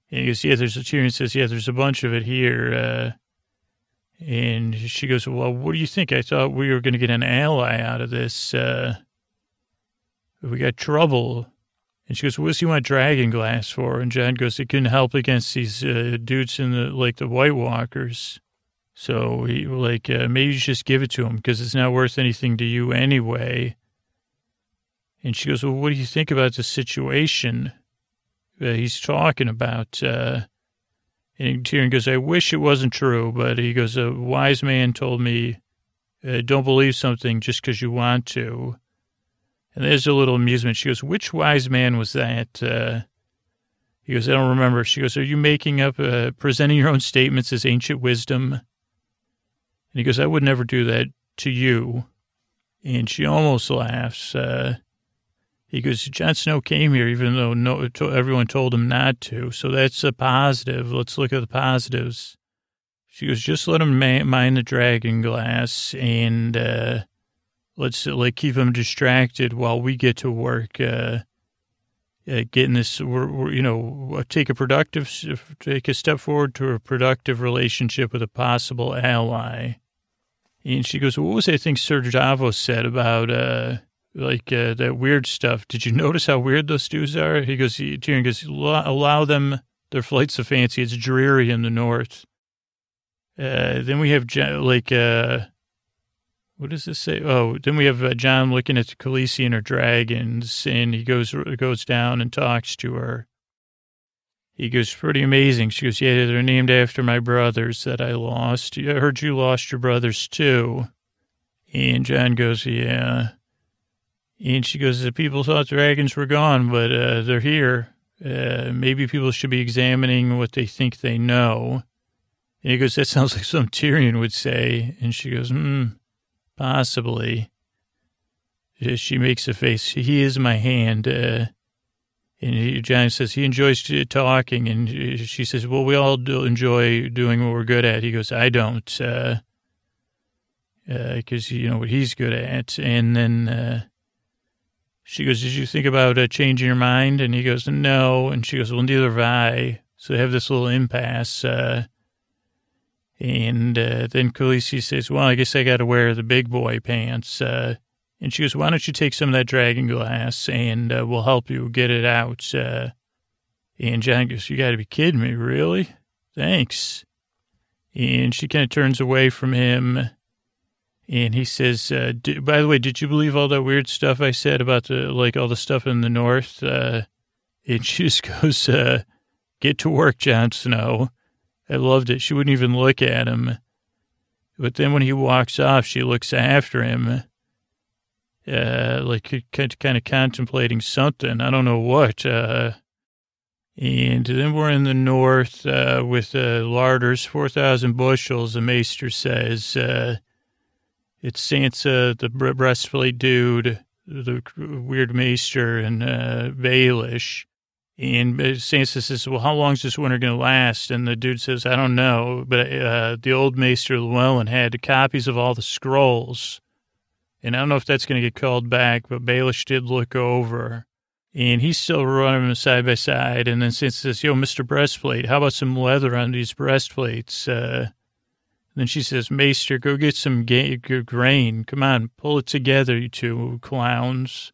Speaker 1: And he goes, yeah, there's a Tyrion says, yeah, there's a bunch of it here. Uh, and she goes, well, what do you think? I thought we were going to get an ally out of this. Uh, we got trouble. And she goes, what's he want dragon glass for? And Jon goes, it can help against these uh, dudes in the, like the White Walkers. So he, like, uh, maybe just give it to him because it's not worth anything to you anyway. And she goes, well, what do you think about the situation that he's talking about? Uh, and Tyrion goes, I wish it wasn't true, but he goes, a wise man told me, uh, don't believe something just because you want to. And there's a little amusement. She goes, which wise man was that? Uh, he goes, I don't remember. She goes, are you making up, uh, presenting your own statements as ancient wisdom? And he goes, I would never do that to you. And she almost laughs. Uh, he goes, Jon Snow came here even though no, everyone told him not to. So that's a positive. Let's look at the positives. She goes, just let him mine the dragon glass and uh, let's like keep him distracted while we get to work. Uh, uh, getting this, we're, we're, you know, take a productive, take a step forward to a productive relationship with a possible ally. And she goes, what was I think Sir Davos said about, uh, like uh, that weird stuff. Did you notice how weird those dudes are? He goes, Tyrion goes, allow them Their flights of fancy. It's dreary in the north. Uh, then we have like uh, what does this say? Oh, then we have uh, Jon looking at the Khaleesi and her dragons, and he goes goes down and talks to her. He goes, pretty amazing. She goes, yeah, they're named after my brothers that I lost. I heard you lost your brothers too. And Jon goes, yeah. And she goes, the people thought dragons were gone, but uh, they're here. Uh, maybe people should be examining what they think they know. And he goes, that sounds like some Tyrion would say. And she goes, hmm, possibly. She makes a face. He is my hand. Uh, and Jon says he enjoys talking. And she says, well, we all do enjoy doing what we're good at. He goes, I don't. Uh, because uh, you know what he's good at. And then uh, she goes, "Did you think about uh, changing your mind?" And he goes, "No." And she goes, "Well, neither have I." So they have this little impasse. Uh, and uh, then Khaleesi says, "Well, I guess I got to wear the big boy pants." Uh, and she goes, "Why don't you take some of that dragon glass and we'll help you get it out?" and Jon goes, "You got to be kidding me, really? Thanks." And she kind of turns away from him and he says, uh, by the way, did you believe all that weird stuff I said about the, like all the stuff in the North? Uh, and she just goes, uh, get to work, Jon Snow. I loved it. She wouldn't even look at him. But then when he walks off, she looks after him, uh, like kind of contemplating something. I don't know what. Uh, and then we're in the north uh, with uh, larders, 4,000 bushels, the maester says. Uh, it's Sansa, the breastplate dude, the weird maester, and uh, Baelish. And Sansa says, well, how long is this winter going to last? And the dude says, I don't know. But uh, the old maester Llewellyn had copies of all the scrolls. And I don't know if that's going to get called back, but Baelish did look over. And he's still running them side by side. And then Sansa says, yo, Mr. Breastplate, how about some leather on these breastplates? Uh, then she says, Maester, go get some ga- grain. Come on, pull it together, you two clowns.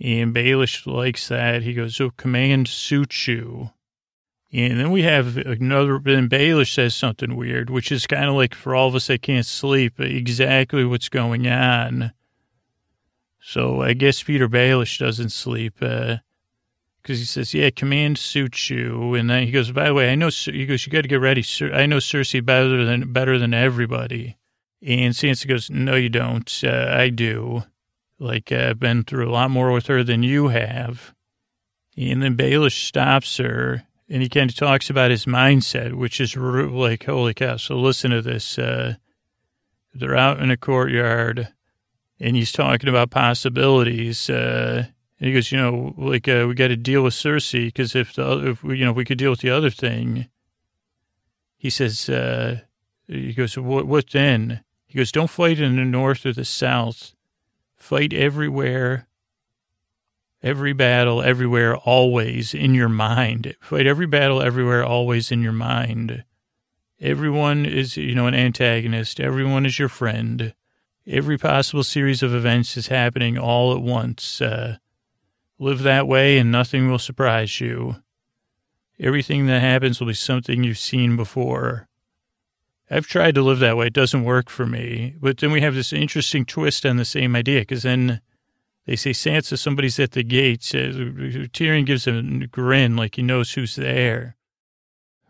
Speaker 1: And Baelish likes that. He goes, so command suits you. And then we have another, then Baelish says something weird, which is kind of like for all of us that can't sleep, exactly what's going on. So I guess Petyr Baelish doesn't sleep. Uh, because he says, "Yeah, command suits you." And then he goes, "By the way, I know." He goes, "You got to get ready. I know Cersei better than better than everybody." And Sansa goes, "No, you don't. Uh, I do. Like I've been through a lot more with her than you have." And then Baelish stops her, and he kind of talks about his mindset, which is like, holy cow! So listen to this. Uh, they're out in a courtyard, and he's talking about possibilities. Uh, and he goes, you know, like uh, we got to deal with Cersei because if the other, if we, you know, we could deal with the other thing. He says, uh, he goes, what, what then? He goes, don't fight in the north or the south. Fight everywhere, every battle, everywhere, always in your mind. Fight every battle, everywhere, always in your mind. Everyone is, you know, an antagonist. Everyone is your friend. Every possible series of events is happening all at once. Uh, Live that way and nothing will surprise you. Everything that happens will be something you've seen before. I've tried to live that way. It doesn't work for me. But then we have this interesting twist on the same idea because then they say, Sansa, somebody's at the gates. Uh, Tyrion gives a grin like he knows who's there.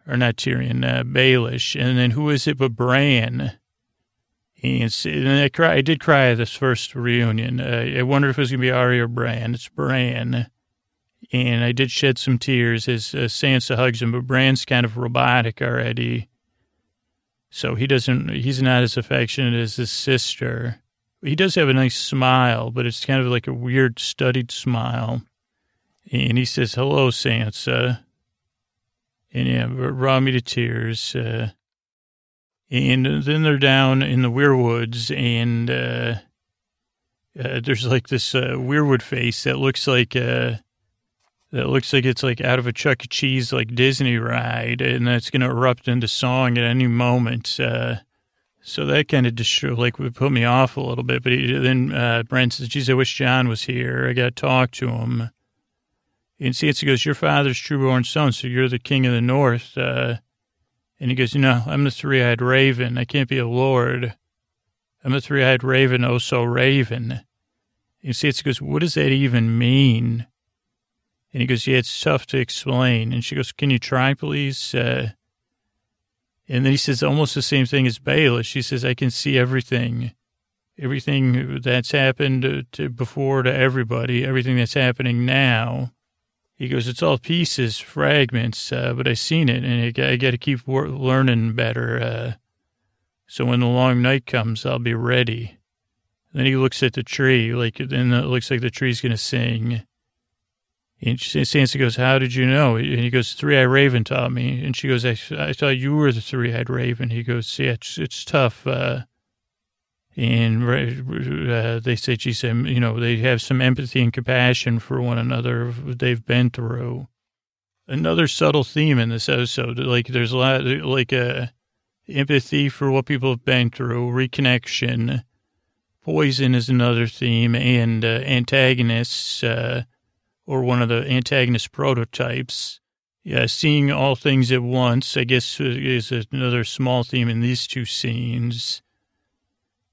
Speaker 1: Or not Tyrion, uh, Baelish. And then who is it but Bran? And, and I, cry, I did cry at this first reunion. Uh, I wondered if it was going to be Arya or Bran. It's Bran. And I did shed some tears as uh, Sansa hugs him, but Bran's kind of robotic already. So he doesn't, he's not as affectionate as his sister. He does have a nice smile, but it's kind of like a weird studied smile. And he says, hello, Sansa. And yeah, it brought me to tears. Uh, and then they're down in the weirwoods, and uh, uh, there's like this uh, weirwood face that looks like uh, that looks like it's like out of a Chuck E. Cheese like Disney ride, and that's going to erupt into song at any moment. Uh, so that kind of just like put me off a little bit. But he, then uh, Brent says, "Geez, I wish Jon was here. I got to talk to him." And Sansa goes, your father's true-born son, so you're the king of the north. And he goes, no, I'm the three-eyed raven. I can't be a lord. I'm the three-eyed raven, oh so raven. And Sansa goes, what does that even mean? And he goes, yeah, it's tough to explain. And she goes, can you try, please? Uh, and then he says almost the same thing as Baelish. She says, I can see everything, everything that's happened to before to everybody, everything that's happening now. He goes, it's all pieces, fragments, uh, but I've seen it, and I, I got to keep wor- learning better. Uh, so when the long night comes, I'll be ready. Then he looks at the tree, like, and it looks like the tree's going to sing. And she, Sansa goes, how did you know? And he goes, three-eyed raven taught me. And she goes, I, I thought you were the three-eyed raven. He goes, yeah, it's, it's tough. Uh, and uh, they said she said, you know, they have some empathy and compassion for one another they've been through. Another subtle theme in this episode, like there's a lot, like uh, empathy for what people have been through, reconnection. Poison is another theme, and uh, antagonists. Uh, or one of the antagonist prototypes. Yeah, seeing all things at once, I guess, is another small theme in these two scenes.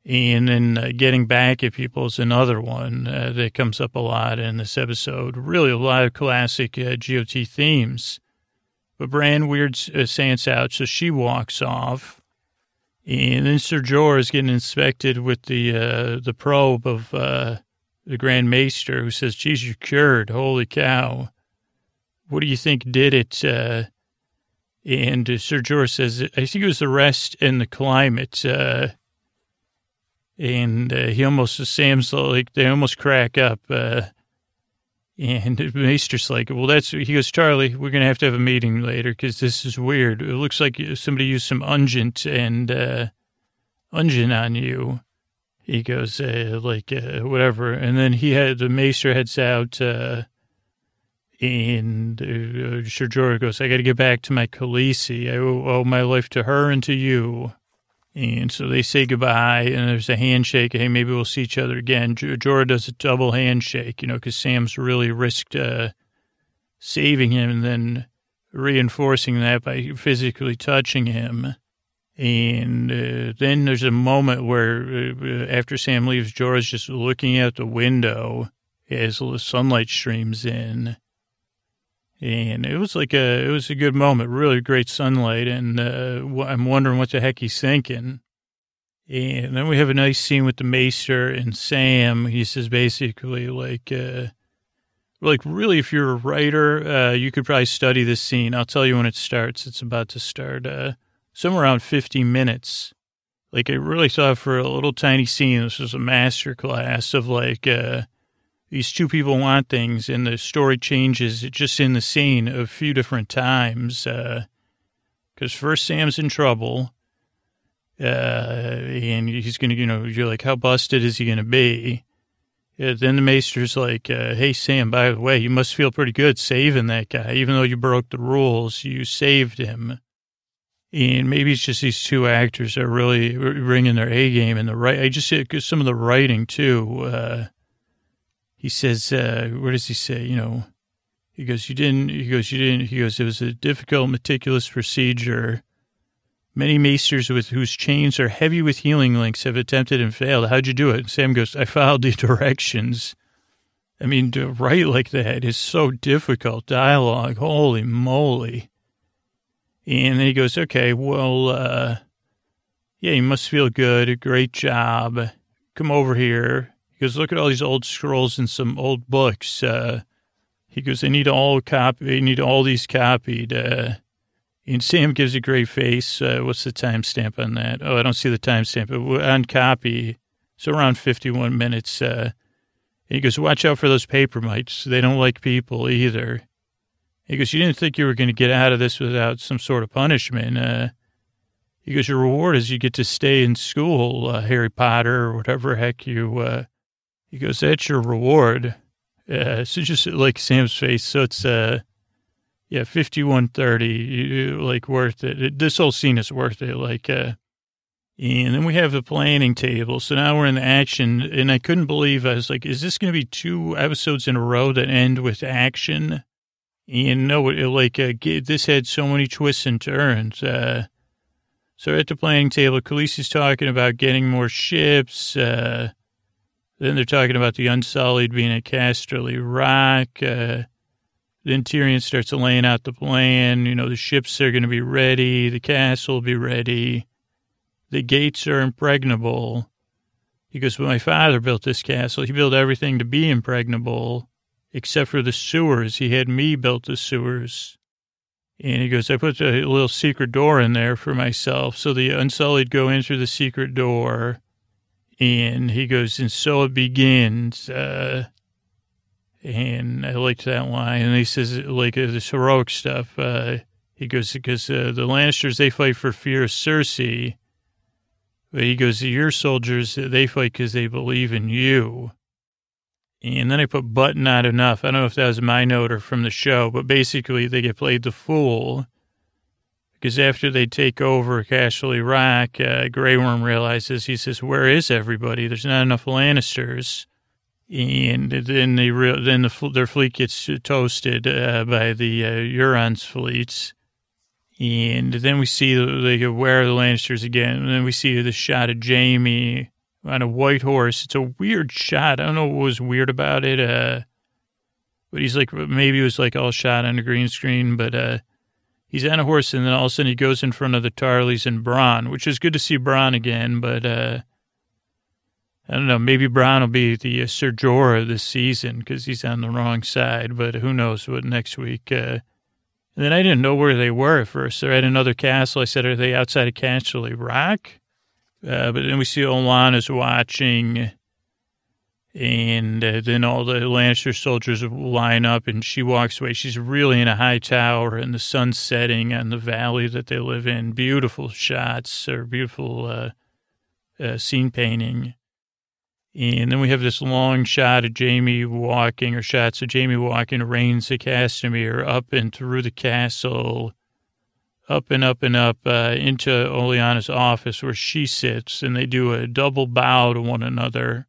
Speaker 1: And then uh, getting back at people is another one uh, that comes up a lot in this episode. Really, a lot of classic uh, GOT themes. But Bran weirds uh, out, so she walks off. And then Sir Jorah is getting inspected with the uh, the probe of uh, the Grand Maester, who says, geez, you're cured. Holy cow. What do you think did it? Uh, and Sir Jorah says, I think it was the rest and the climate. And uh, he almost, Sam's like, they almost crack up. Uh, and Maester's like, well, that's, he goes, Charlie, we're to have to have a meeting later because this is weird. It looks like somebody used some ungent and, uh, ungent on you he goes uh, like uh, whatever, and then he had the maester heads out, uh, and uh, Sir Jorah goes, "I got to get back to my Khaleesi. I owe, owe, my life to her and to you." And so they say goodbye, and there's a handshake. Hey, maybe we'll see each other again. Jorah does a double handshake, you know, because Sam's really risked uh, saving him and then reinforcing that by physically touching him. And uh, then there's a moment where, uh, after Sam leaves, Jorah's just looking out the window as the sunlight streams in. And it was like a, it was a good moment, really great sunlight. And uh, I'm wondering what the heck he's thinking. And then we have a nice scene with the Maester and Sam. He says basically like, uh, like really, if you're a writer, uh, you could probably study this scene. I'll tell you when it starts. It's about to start. Uh, somewhere around 50 minutes. Like I really thought for a little tiny scene, this was a master class of like, uh, these two people want things and the story changes just in the scene a few different times. Uh, cause first Sam's in trouble. Uh, and he's going to, you know, you're like, how busted is he going to be? Yeah, then the maester's like, uh, hey, Sam, by the way, you must feel pretty good saving that guy. Even though you broke the rules, you saved him and maybe it's just these two actors are really bringing their A game and the right. I just said some of the writing too. Uh, he says, uh, "What does he say?" You know, he goes, "You didn't." He goes, "You didn't." He goes, "It was a difficult, meticulous procedure." Many maesters with whose chains are heavy with healing links have attempted and failed. How'd you do it? Sam goes, "I followed the directions." I mean, to write like that is so difficult. Dialogue, holy moly. And then he goes, okay, well, uh, yeah, you must feel good. Great job. Come over here. He goes, look at all these old scrolls and some old books. Uh, he goes, I need all copy. I need all these copied. Uh, and Sam gives a great face. Uh, what's the timestamp on that? Oh, I don't see the timestamp. On copy, so around 51 minutes. Uh, he goes, watch out for those paper mites. They don't like people either. He goes, you didn't think you were going to get out of this without some sort of punishment. Uh, he goes, your reward is you get to stay in school, uh, Harry Potter, or whatever heck you, uh, he goes, that's your reward. Uh, so just like Sam's face. So it's, uh, yeah, 5130, like worth it. This whole scene is worth it. Like, uh, and then we have the planning table. So now we're in the action and I couldn't believe, I was like, is this going to be two episodes in a row that end with action? And no, it, like, uh, this had so many twists and turns. Uh, so at the planning table, Khaleesi's talking about getting more ships. Uh, then they're talking about the Unsullied being at Casterly Rock. Uh, then Tyrion starts laying out the plan. You know, the ships are going to be ready. The castle will be ready. The gates are impregnable. He goes, my father built this castle, he built everything to be impregnable except for the sewers. He had me build the sewers. And he goes, I put a little secret door in there for myself. So the Unsullied go in through the secret door. And he goes, and so it begins. Uh, and I liked that line. And he says, like, uh, this heroic stuff. Uh, he goes, because uh, the Lannisters, they fight for fear of Cersei. But he goes, your soldiers, they fight because they believe in you. And then I put but not enough. I don't know if that was my note or from the show, but basically they get played the fool because after they take over Casterly Rock, uh, Grey Worm realizes, he says, where is everybody? There's not enough Lannisters. And then they re- then the, their fleet gets toasted uh, by the uh, Euron's fleets. And then we see they the Lannisters again? And then we see the shot of Jaime on a white horse. It's a weird shot. I don't know what was weird about it. Uh, but he's like, maybe it was like all shot on a green screen, but, uh, he's on a horse and then all of a sudden he goes in front of the Tarlys and Bronn, which is good to see Bronn again, but, uh, I don't know. Maybe Bronn will be the uh, Ser Jorah this season because he's on the wrong side, but who knows what next week. Uh, and then I didn't know where they were at first. They're at another castle. I said, are they outside of Castle Rock? Uh, but then we see Olenna's watching, and uh, then all the Lannister soldiers line up, and she walks away. She's really in a high tower, and the sun's setting on the valley that they live in. Beautiful shots, or beautiful uh, uh scene painting. And then we have this long shot of Jaime walking, or shots of Jaime walking Rains of Castamere up and through the castle up and up and up uh, into Olenna's office where she sits, and they do a double bow to one another.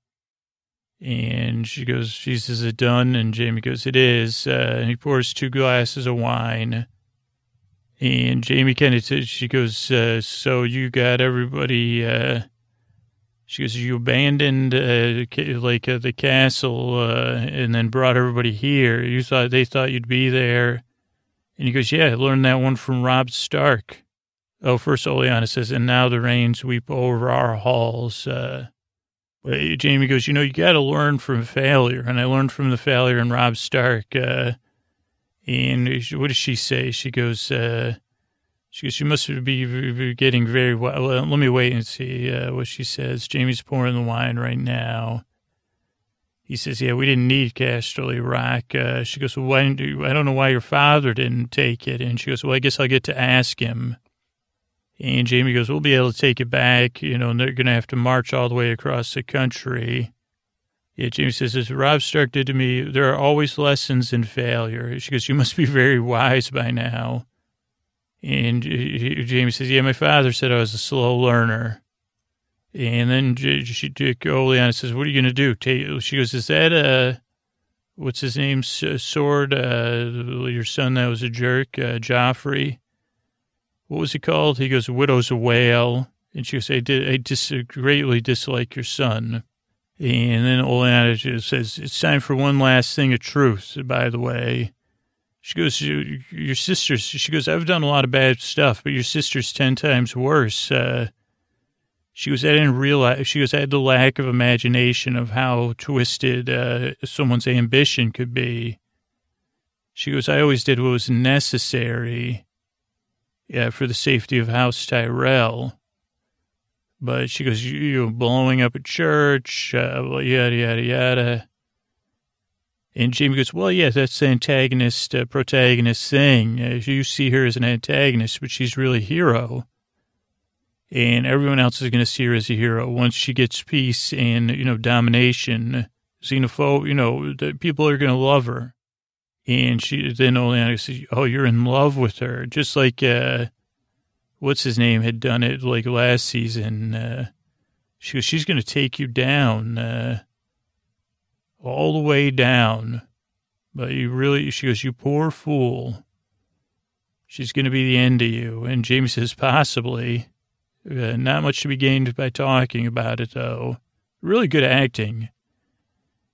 Speaker 1: And she goes, she says, it done? And Jaime goes, it is. Uh, and he pours two glasses of wine. And Jaime kind of, she goes, uh, so you got everybody, uh, she goes, you abandoned, uh, like, uh, the castle, uh, and then brought everybody here. You thought, they thought you'd be there and he goes, Yeah, I learned that one from Robb Stark. Oh, first Olenna says, And now the rains weep over our halls. Uh, Jaime goes, You know, you got to learn from failure. And I learned from the failure in Robb Stark. Uh, and what does she say? She goes, uh, she goes, you must be getting very well. Let me wait and see uh, what she says. Jaime's pouring the wine right now he says, yeah, we didn't need Casterly Rock. Uh, she goes, well, why didn't you, I don't know why your father didn't take it. And she goes, well, I guess I'll get to ask him. And Jaime goes, we'll be able to take it back, you know, and they're going to have to march all the way across the country. Yeah, Jaime says, as Robb Stark did to me, there are always lessons in failure. She goes, you must be very wise by now. And Jaime says, yeah, my father said I was a slow learner. And then she, Olenna says, what are you going to do? She goes, is that a, what's his name, sword, uh, your son that was a jerk, uh, Joffrey? What was he called? He goes, widow's a whale. And she goes, I, did, I dis- greatly dislike your son. And then Olenna just says, it's time for one last thing of truth, by the way. She goes, your sister's, she goes, I've done a lot of bad stuff, but your sister's 10 times worse. Uh, she goes, I didn't realize, she goes, I had the lack of imagination of how twisted uh, someone's ambition could be. She goes, I always did what was necessary yeah, for the safety of House Tyrell. But she goes, you, blowing up a church, uh, yada, yada, yada. And Jaime goes, well, yeah, that's the antagonist, uh, protagonist thing. Uh, you see her as an antagonist, but she's really a hero and everyone else is going to see her as a hero once she gets peace and you know domination xenophobe you know the people are going to love her and she then Olenna says oh you're in love with her just like uh what's his name had done it like last season uh she goes she's going to take you down uh all the way down but you really, she goes, you poor fool. She's going to be the end of you. And Jaime says, possibly. Uh, not much to be gained by talking about it, though. Really good acting.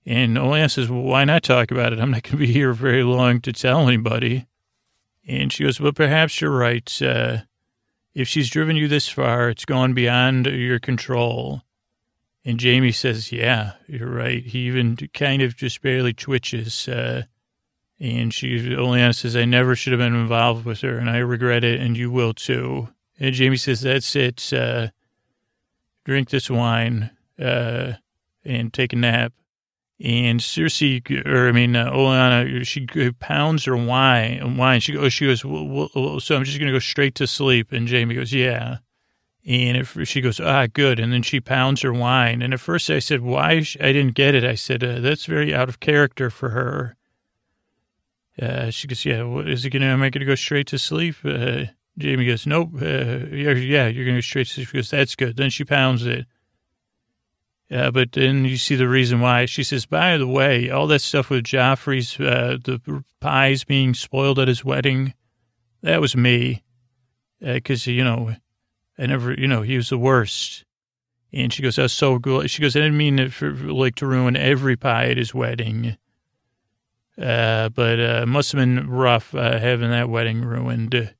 Speaker 1: And Oleana says, well, why not talk about it? I'm not going to be here very long to tell anybody. And she goes, well, perhaps you're right. Uh, if she's driven you this far, it's gone beyond your control. And Jaime says, yeah, you're right. He even kind of just barely twitches. Uh, and she, Oleana says, I never should have been involved with her, and I regret it, and you will too. And Jaime says, that's it. Uh, drink this wine uh, and take a nap. And Cersei, or I mean, uh, Oleana, she pounds her wine. Wine. She goes. She goes. Well, well, so I'm just gonna go straight to sleep. And Jaime goes, yeah. And if she goes, ah, good. And then she pounds her wine. And at first I said, why? I didn't get it. I said, uh, that's very out of character for her. Uh, she goes, yeah, what, is it going to, am I going to go straight to sleep? Uh, Jaime goes, nope. Uh, yeah, yeah, you're going to go straight to sleep. She goes, that's good. Then she pounds it. Uh, but then you see the reason why. She says, by the way, all that stuff with Joffrey's, uh, the pies being spoiled at his wedding, that was me. Because, uh, you know, I never, you know, he was the worst. And she goes, that's so good. She goes, I didn't mean for, like to ruin every pie at his wedding. Uh, but uh, it must have been rough uh, having that wedding ruined.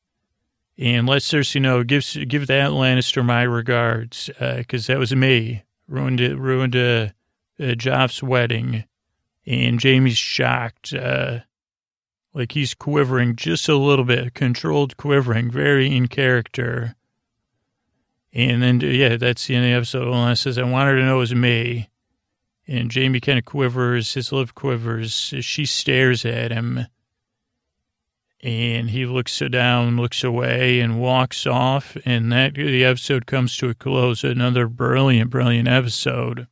Speaker 1: And let Cersei you know, give, give that Lannister my regards, because that was me. Ruined it, ruined uh, uh, Joff's wedding. And Jaime's shocked, uh, like he's quivering just a little bit, controlled quivering, very in character. And then, yeah, that's the end of the episode. Oleana says, I want her to know it was me. And Jaime kind of quivers, his lip quivers. She stares at him. And he looks down, looks away, and walks off. And that the episode comes to a close. Another brilliant, brilliant episode.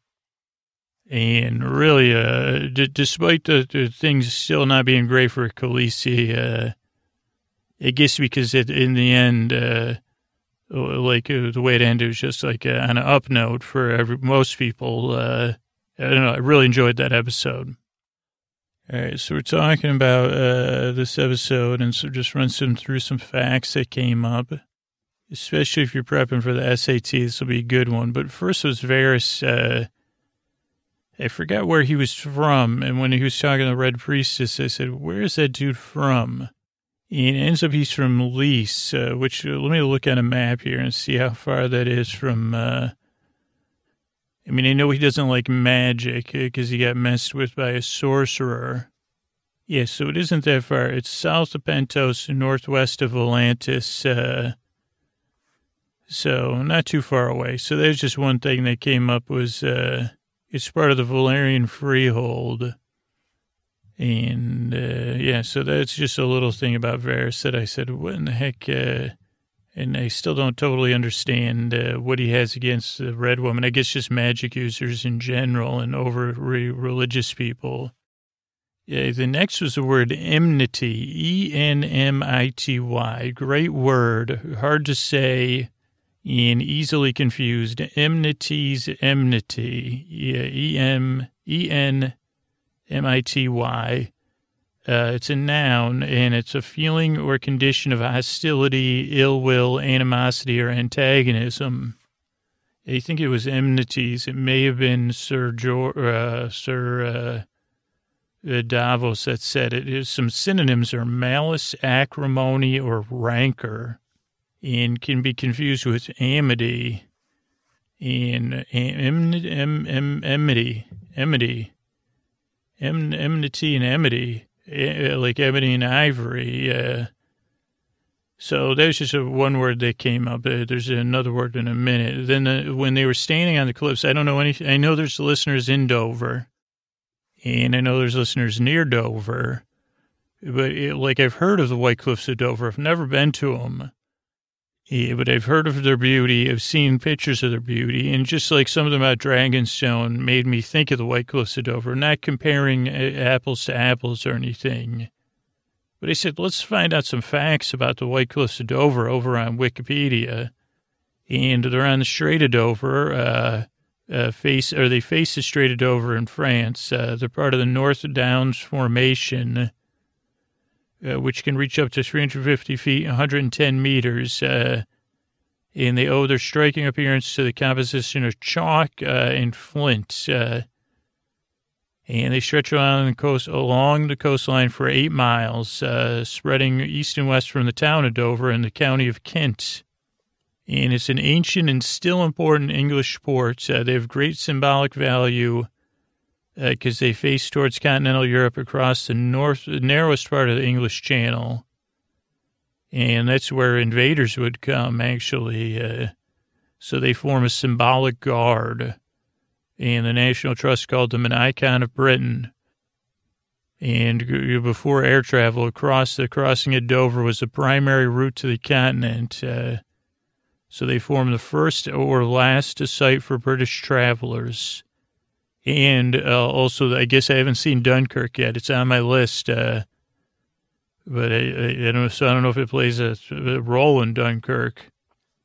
Speaker 1: And really, uh, d- despite the, the, things still not being great for Khaleesi, uh, it gets because it, in the end, uh, like uh, the way it ended was just like uh, on an up note for every, most people. Uh, I don't know. I really enjoyed that episode. All right, so we're talking about uh, this episode, and so just run some through some facts that came up. Especially if you're prepping for the SAT, this will be a good one. But first was Varys. Uh, I forgot where he was from, and when he was talking to the Red Priestess, I said, "Where is that dude from?" And it ends up he's from Lys, uh, which uh, let me look at a map here and see how far that is from. I mean, I know he doesn't like magic because uh, he got messed with by a sorcerer. Yeah, so it isn't that far. It's south of Pentos, northwest of Volantis. Uh, so not too far away. So there's just one thing that came up was uh, it's part of the Valyrian freehold. And, uh, yeah, so that's just a little thing about Varys that I said, what in the heck? Uh, and I still don't totally understand uh, what he has against the red woman. I guess just magic users in general and over religious people. Yeah, the next was the word enmity, E N M I T Y. Great word, hard to say and easily confused. Enmity's enmity. E M E N M I T Y. Uh, it's a noun, and it's a feeling or condition of hostility, ill will, animosity, or antagonism. I think it was enmities. It may have been Sir jo- uh, Sir uh, uh Davos that said it. Some synonyms are malice, acrimony, or rancor, and can be confused with amity and enmity, enmity, enmity em, enmity and amity, like ebony and ivory. Uh, so that was just a one word that came up. Uh, there's another word in a minute. Then uh, when they were standing on the cliffs, I don't know any. I know there's listeners in Dover, and I know there's listeners near Dover, but it, like I've heard of the White Cliffs of Dover. I've never been to them. But I've heard of their beauty. I've seen pictures of their beauty. And just like some of them about Dragonstone made me think of the White Cliffs of Dover, not comparing uh, apples to apples or anything. But I said, let's find out some facts about the White Cliffs of Dover over on Wikipedia. And they're on the Strait of Dover, uh, uh, face, or they face the Strait of Dover in France. Uh, they're part of the North Downs Formation, uh, which can reach up to 350 feet, 110 meters. Uh, and they owe their striking appearance to the composition of chalk uh, and flint. Uh, and they stretch along the coast along the coastline for eight miles, uh, spreading east and west from the town of Dover and the county of Kent. And it's an ancient and still important English port. Uh, they have great symbolic value because they face towards continental Europe across the north, narrowest part of the English Channel and that's where invaders would come actually. Uh, so they form a symbolic guard, and the National Trust called them an icon of Britain. And before air travel across the crossing at Dover was the primary route to the continent. Uh, so they formed the first or last site for British travelers. And uh, also, I guess I haven't seen Dunkirk yet. It's on my list. Uh, but I, I, I, don't, so I don't know if it plays a, a, role in Dunkirk.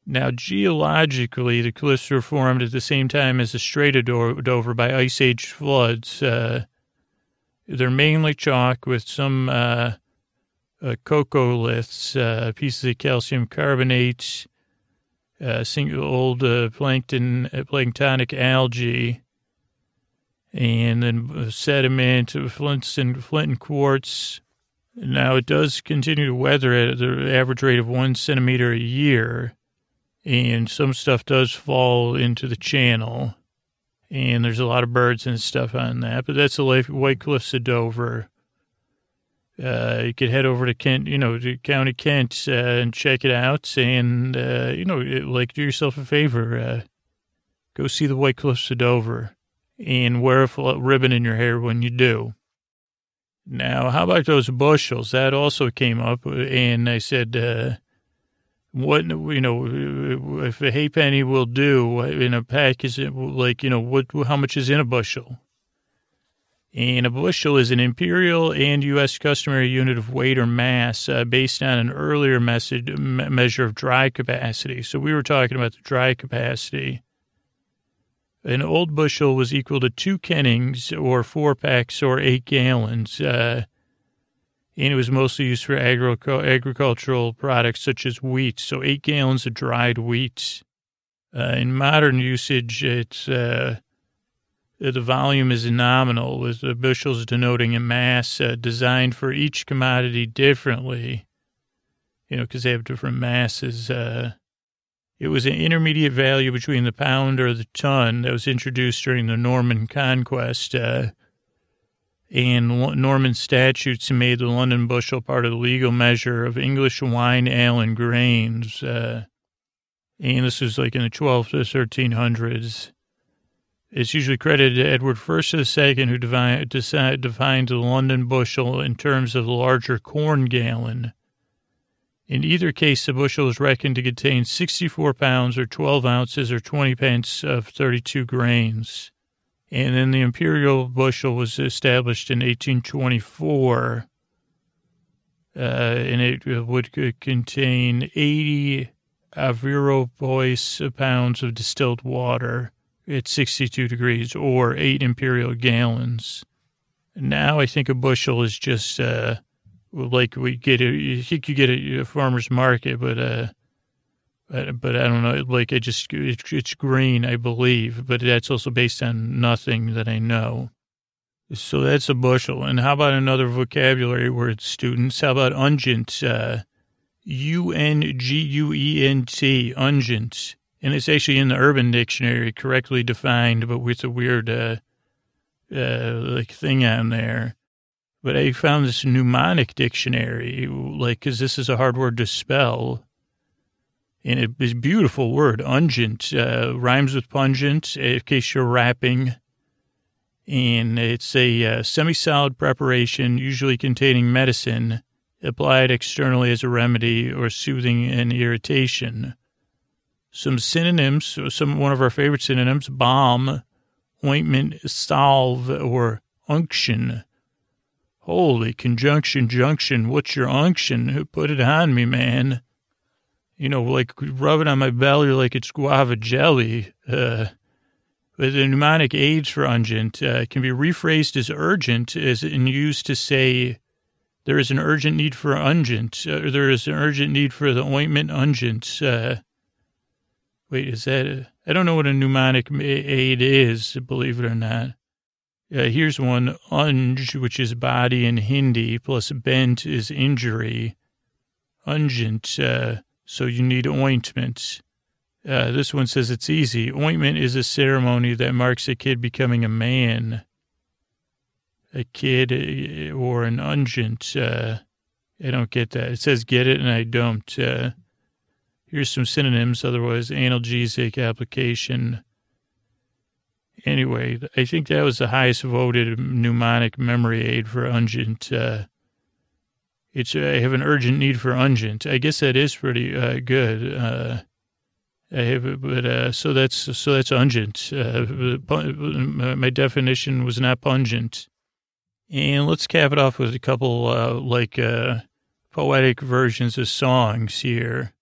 Speaker 1: Now, geologically, the cliffs were formed at the same time as the Strait of Dover by Ice Age floods. Uh, they're mainly chalk with some uh, uh, coccoliths, uh, pieces of calcium carbonate, uh, single old uh, plankton, planktonic algae, and then sediment, flints and flint and quartz, now, it does continue to weather at the average rate of one centimeter a year, and some stuff does fall into the channel, and there's a lot of birds and stuff on that. But that's the White Cliffs of Dover. Uh, you could head over to Kent, you know, to County Kent uh, and check it out, and uh, you know, like do yourself a favor, uh, go see the White Cliffs of Dover, and wear a ribbon in your hair when you do. Now, how about those bushels? That also came up, and I said, uh, what, you know, if a halfpenny will do in a pack, is it like, you know, what, how much is in a bushel? And a bushel is an imperial and U.S. customary unit of weight or mass uh, based on an earlier message, measure of dry capacity. So we were talking about the dry capacity. An old bushel was equal to two kennings or four pecks or eight gallons. Uh, and it was mostly used for agri- agricultural products such as wheat. So eight gallons of dried wheat. Uh, in modern usage, it's uh, the volume is nominal, with the bushels denoting a mass uh, designed for each commodity differently. You know, because they have different masses. It was an intermediate value between the pound or the ton that was introduced during the Norman conquest. Uh, and Norman statutes made the London bushel part of the legal measure of English wine, ale, and grains. Uh, and this was like in the 12th to 1300s. It's usually credited to Edward I II, who defined the London bushel in terms of the larger corn gallon. In either case, the bushel is reckoned to contain 64 pounds or 12 ounces or 20 pence of 32 grains. And then the imperial bushel was established in 1824, uh, and it would contain 80 avoirdupois pounds of distilled water at 62 degrees or 8 imperial gallons. Now I think a bushel is just uh, like we get it. You think you get a, a farmer's market, but uh, but, but I don't know. Like I just it's, it's green, I believe, but that's also based on nothing that I know. So that's a bushel. And how about another vocabulary word, students? How about ungent? Uh, U N G U E N T, ungent. And it's actually in the Urban Dictionary, correctly defined, but with a weird uh, uh, like thing on there. But I found this mnemonic dictionary, like, because this is a hard word to spell. And it is a beautiful word, ungent, uh, rhymes with pungent, in case you're rapping. And it's a uh, semi solid preparation, usually containing medicine, applied externally as a remedy or soothing an irritation. Some synonyms, some one of our favorite synonyms, balm, ointment, salve, or unction Holy conjunction junction, what's your unction? Put it on me, man. You know, like rub it on my belly like it's guava jelly. Uh, But the mnemonic aids for ungent uh, can be rephrased as urgent as and used to say there is an urgent need for ungent, or there is an urgent need for the ointment ungent. Uh, wait, is that? I don't know what a mnemonic aid is, believe it or not. Uh, here's one unj, which is body in Hindi, plus bent is injury. Ungent, uh, so you need ointment. Uh, this one says it's easy. Ointment is a ceremony that marks a kid becoming a man. A kid uh, or an ungent. Uh, I don't get that. It says get it and I don't. Uh, here's some synonyms. Otherwise, analgesic application. Anyway, I think that was the highest voted mnemonic memory aid for ungent. Uh, it's I have an urgent need for ungent. I guess that is pretty uh, good. Uh, I have, but uh, so that's so that's ungent. Uh, my definition was not pungent. And let's cap it off with a couple uh, like poetic versions of songs here.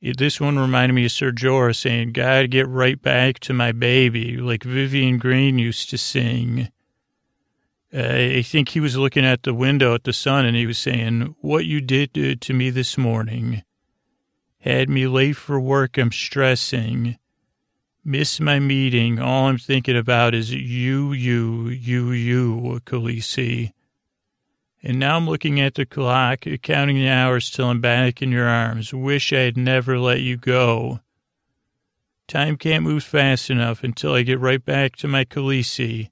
Speaker 1: This one reminded me of Sir Jorah saying, "Gotta get right back to my baby," like Vivian Green used to sing. Uh, I think he was looking at the window at the sun and he was saying, "What you did to me this morning." Had me late for work, I'm stressing. Miss my meeting, all I'm thinking about is you, you, you, you, Khaleesi. And now I'm looking at the clock, counting the hours till I'm back in your arms. Wish I had never let you go. Time can't move fast enough until I get right back to my Khaleesi.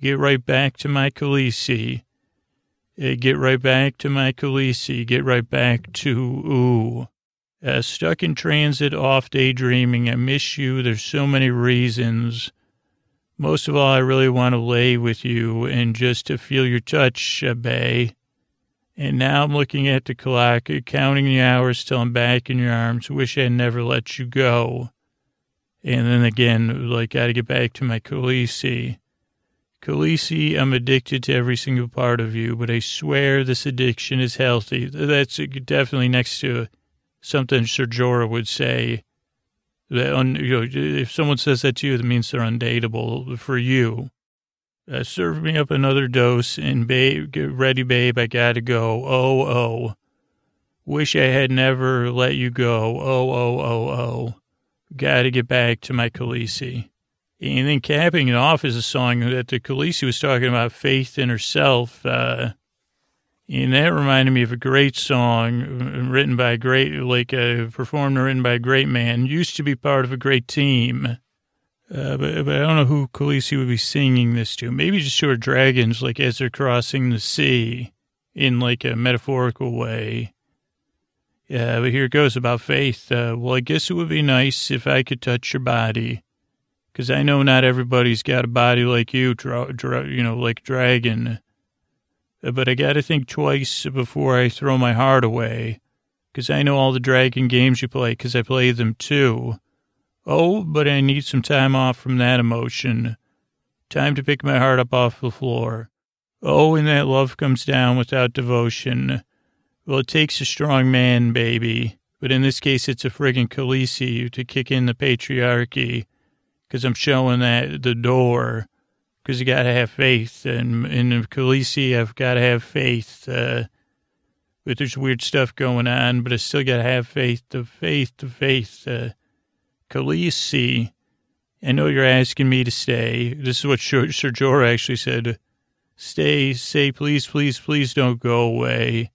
Speaker 1: Get right back to my Khaleesi. Eh, get right back to my Khaleesi. Get right back to ooh. Uh, stuck in transit, off daydreaming. I miss you. There's so many reasons. Most of all, I really want to lay with you and just to feel your touch, Bay. And now I'm looking at the clock, counting the hours till I'm back in your arms. Wish I'd never let you go. And then again, like, I gotta get back to my Khaleesi. Khaleesi, I'm addicted to every single part of you, but I swear this addiction is healthy. That's definitely next to something Sir Jorah would say. Un, you know, if someone says that to you, that means they're undateable for you. Uh, serve me up another dose and babe, get ready, babe. I gotta go. Oh, oh. Wish I had never let you go. Oh, oh, oh, oh. Gotta get back to my Khaleesi. And then capping it off is a song that the Khaleesi was talking about faith in herself. Uh, and that reminded me of a great song uh, written by a great, like a performer written by a great man, used to be part of a great team. Uh, but, but I don't know who Khaleesi would be singing this to. Maybe just to her dragons, like as they're crossing the sea in like a metaphorical way. Yeah, but here it goes about faith. Uh, well, I guess it would be nice if I could touch your body. Because I know not everybody's got a body like you, dra- dra- you know, like Dragon but I got to think twice before I throw my heart away, 'cause I know all the dragon games you play, 'cause I play them too. Oh, but I need some time off from that emotion. Time to pick my heart up off the floor. Oh, and that love comes down without devotion. Well, it takes a strong man, baby. But in this case, it's a friggin' Khaleesi to kick in the patriarchy, 'cause I'm showing that the door because you got to have faith. And in Khaleesi, I've got to have faith. Uh, but there's weird stuff going on, but I still got to have faith, the faith, the faith. Uh, Khaleesi, I know you're asking me to stay. This is what Sir Jorah actually said. Stay, say, please, please, please don't go away.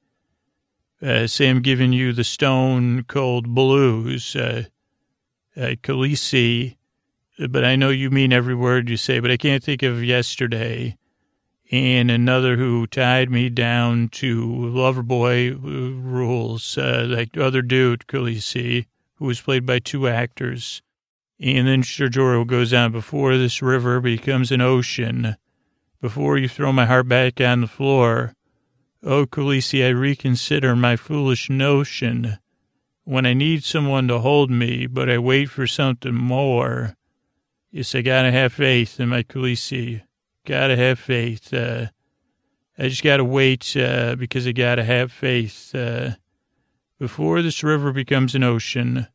Speaker 1: Uh, say I'm giving you the stone cold blues. Uh, uh, Khaleesi, but I know you mean every word you say, but I can't think of yesterday. And another who tied me down to Loverboy uh, rules, uh, that other dude, Khaleesi, who was played by two actors. And then Sir Jorah goes on, before this river becomes an ocean, before you throw my heart back on the floor, oh, Khaleesi, I reconsider my foolish notion. When I need someone to hold me, but I wait for something more, Yes, I gotta have faith in my Khaleesi. Gotta have faith. Uh, I just gotta wait uh, because I gotta have faith. Uh, before this river becomes an ocean,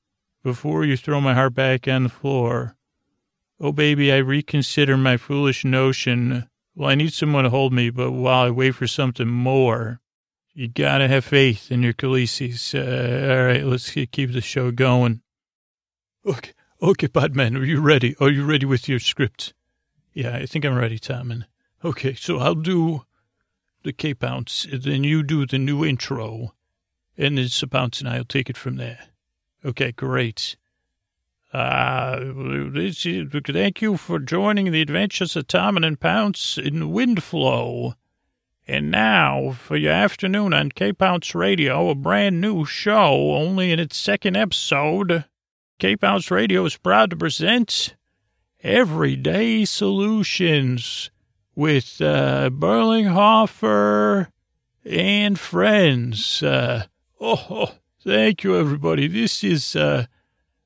Speaker 1: before you throw my heart back on the floor, Oh, baby, I reconsider my foolish notion. Well, I need someone to hold me, but while I wait for something more, you gotta have faith in your Khaleesi's. Uh, all right, let's keep the show going. Okay, okay, Podman, are you ready? Are you ready with your script? Yeah, I think I'm ready, Tommen. Okay, so I'll do the Cape Ounce, then you do the new intro, and then Sir Pounce and I'll take it from there. Okay, great. Uh, thank you for joining the adventures of Tommen and Pounce in Windflow. And now, for your afternoon on Cape Ounce Radio, a brand new show, only in its second episode. Cape House Radio is proud to present Everyday Solutions with uh, Berlinghofer and friends. Uh, oh, oh, thank you, everybody. This is uh,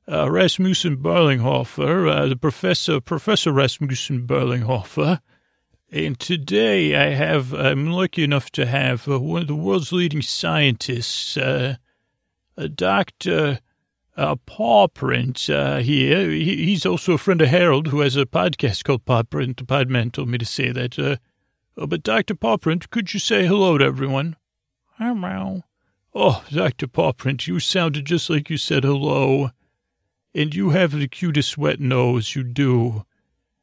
Speaker 1: uh, Rasmussen Berlinghofer, uh, the professor, Professor Rasmussen Berlinghofer. And today I have, I'm lucky enough to have uh, one of the world's leading scientists, uh, Dr. Uh, Pawprint uh, here. He, he's also a friend of Harold, who has a podcast called Paw Pawprint. Podman told me to say that. Uh, oh, but Dr. Pawprint, could you say hello to everyone? Hello. Oh, Dr. Pawprint, you sounded just like you said hello. And you have the cutest wet nose, you do.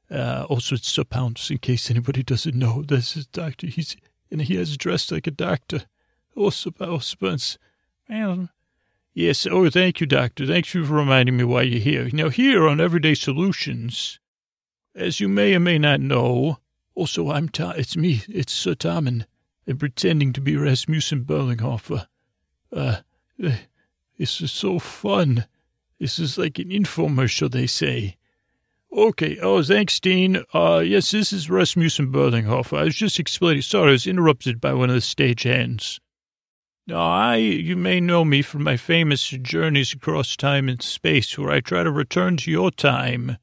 Speaker 1: Uh, also, it's Sir Pounce, in case anybody doesn't know. This is Doctor. He's, and he has dressed like a doctor. Oh, Sir Pounce. Well, yes. Oh, thank you, Doctor. Thanks for reminding me why you're here. Now, here on Everyday Solutions, as you may or may not know, also, I'm Tom, it's me, it's Sir Tommen, and pretending to be Rasmussen Berlinghofer. Uh, this is so fun. This is like an infomercial, they say. Okay. Oh, thanks, Dean. Uh, yes, this is Rasmussen Berlinghofer. I was just explaining. Sorry, I was interrupted by one of the stagehands. Now, I, you may know me from my famous journeys across time and space, where I try to return to your time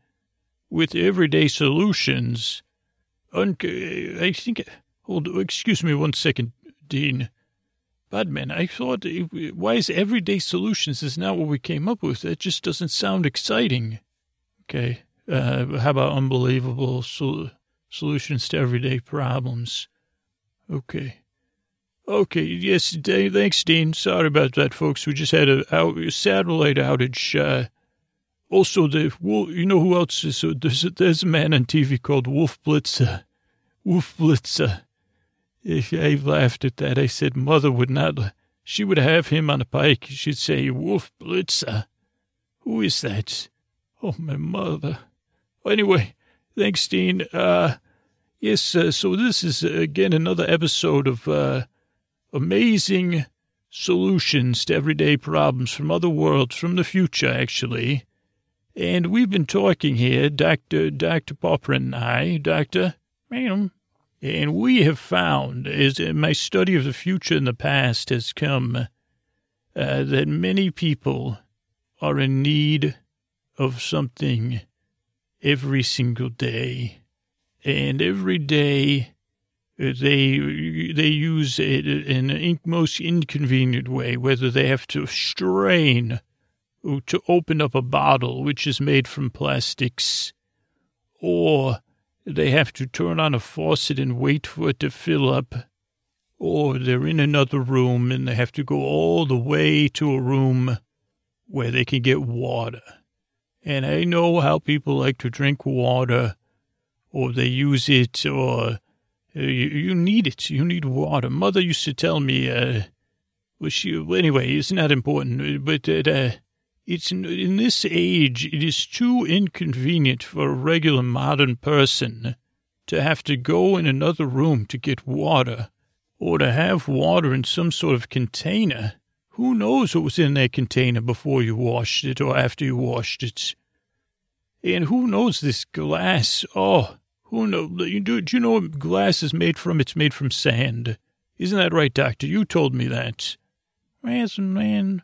Speaker 1: with everyday solutions. Un- I think, hold, excuse me one second, Dean. Podman, I thought, why is everyday solutions is not what we came up with? That just doesn't sound exciting. Okay. Uh, how about unbelievable sol- solutions to everyday problems? Okay. Okay. Yes. Thanks, Dean. Sorry about that, folks. We just had a, out, a satellite outage. Uh, also, the you know who else is? Uh, there's, there's a man on TV called Wolf Blitzer. Wolf Blitzer. I laughed at that. I said, Mother would not, she would have him on a pike. She'd say, Wolf Blitzer. Who is that? Oh, my mother. Anyway, thanks, Dean. Uh, yes, uh, so this is, uh, again, another episode of uh, amazing solutions to everyday problems from other worlds, from the future, actually. And we've been talking here, Dr. Dr. Popper and I, Doctor, ma'am, and we have found, as my study of the future and the past has come, uh, that many people are in need of something every single day. And every day uh, they they use it in the most inconvenient way, whether they have to strain to open up a bottle which is made from plastics, or they have to turn on a faucet and wait for it to fill up, or they're in another room and they have to go all the way to a room where they can get water. And I know how people like to drink water, or they use it, or you, you need it. You need water. Mother used to tell me, uh, well, she, anyway, it's not important, but uh, it's in this age, it is too inconvenient for a regular modern person to have to go in another room to get water or to have water in some sort of container. Who knows what was in that container before you washed it or after you washed it? And who knows this glass? Oh, who knows? Do, you know glass is made from? It's made from sand. Isn't that right, Doctor? You told me that. Yes, man.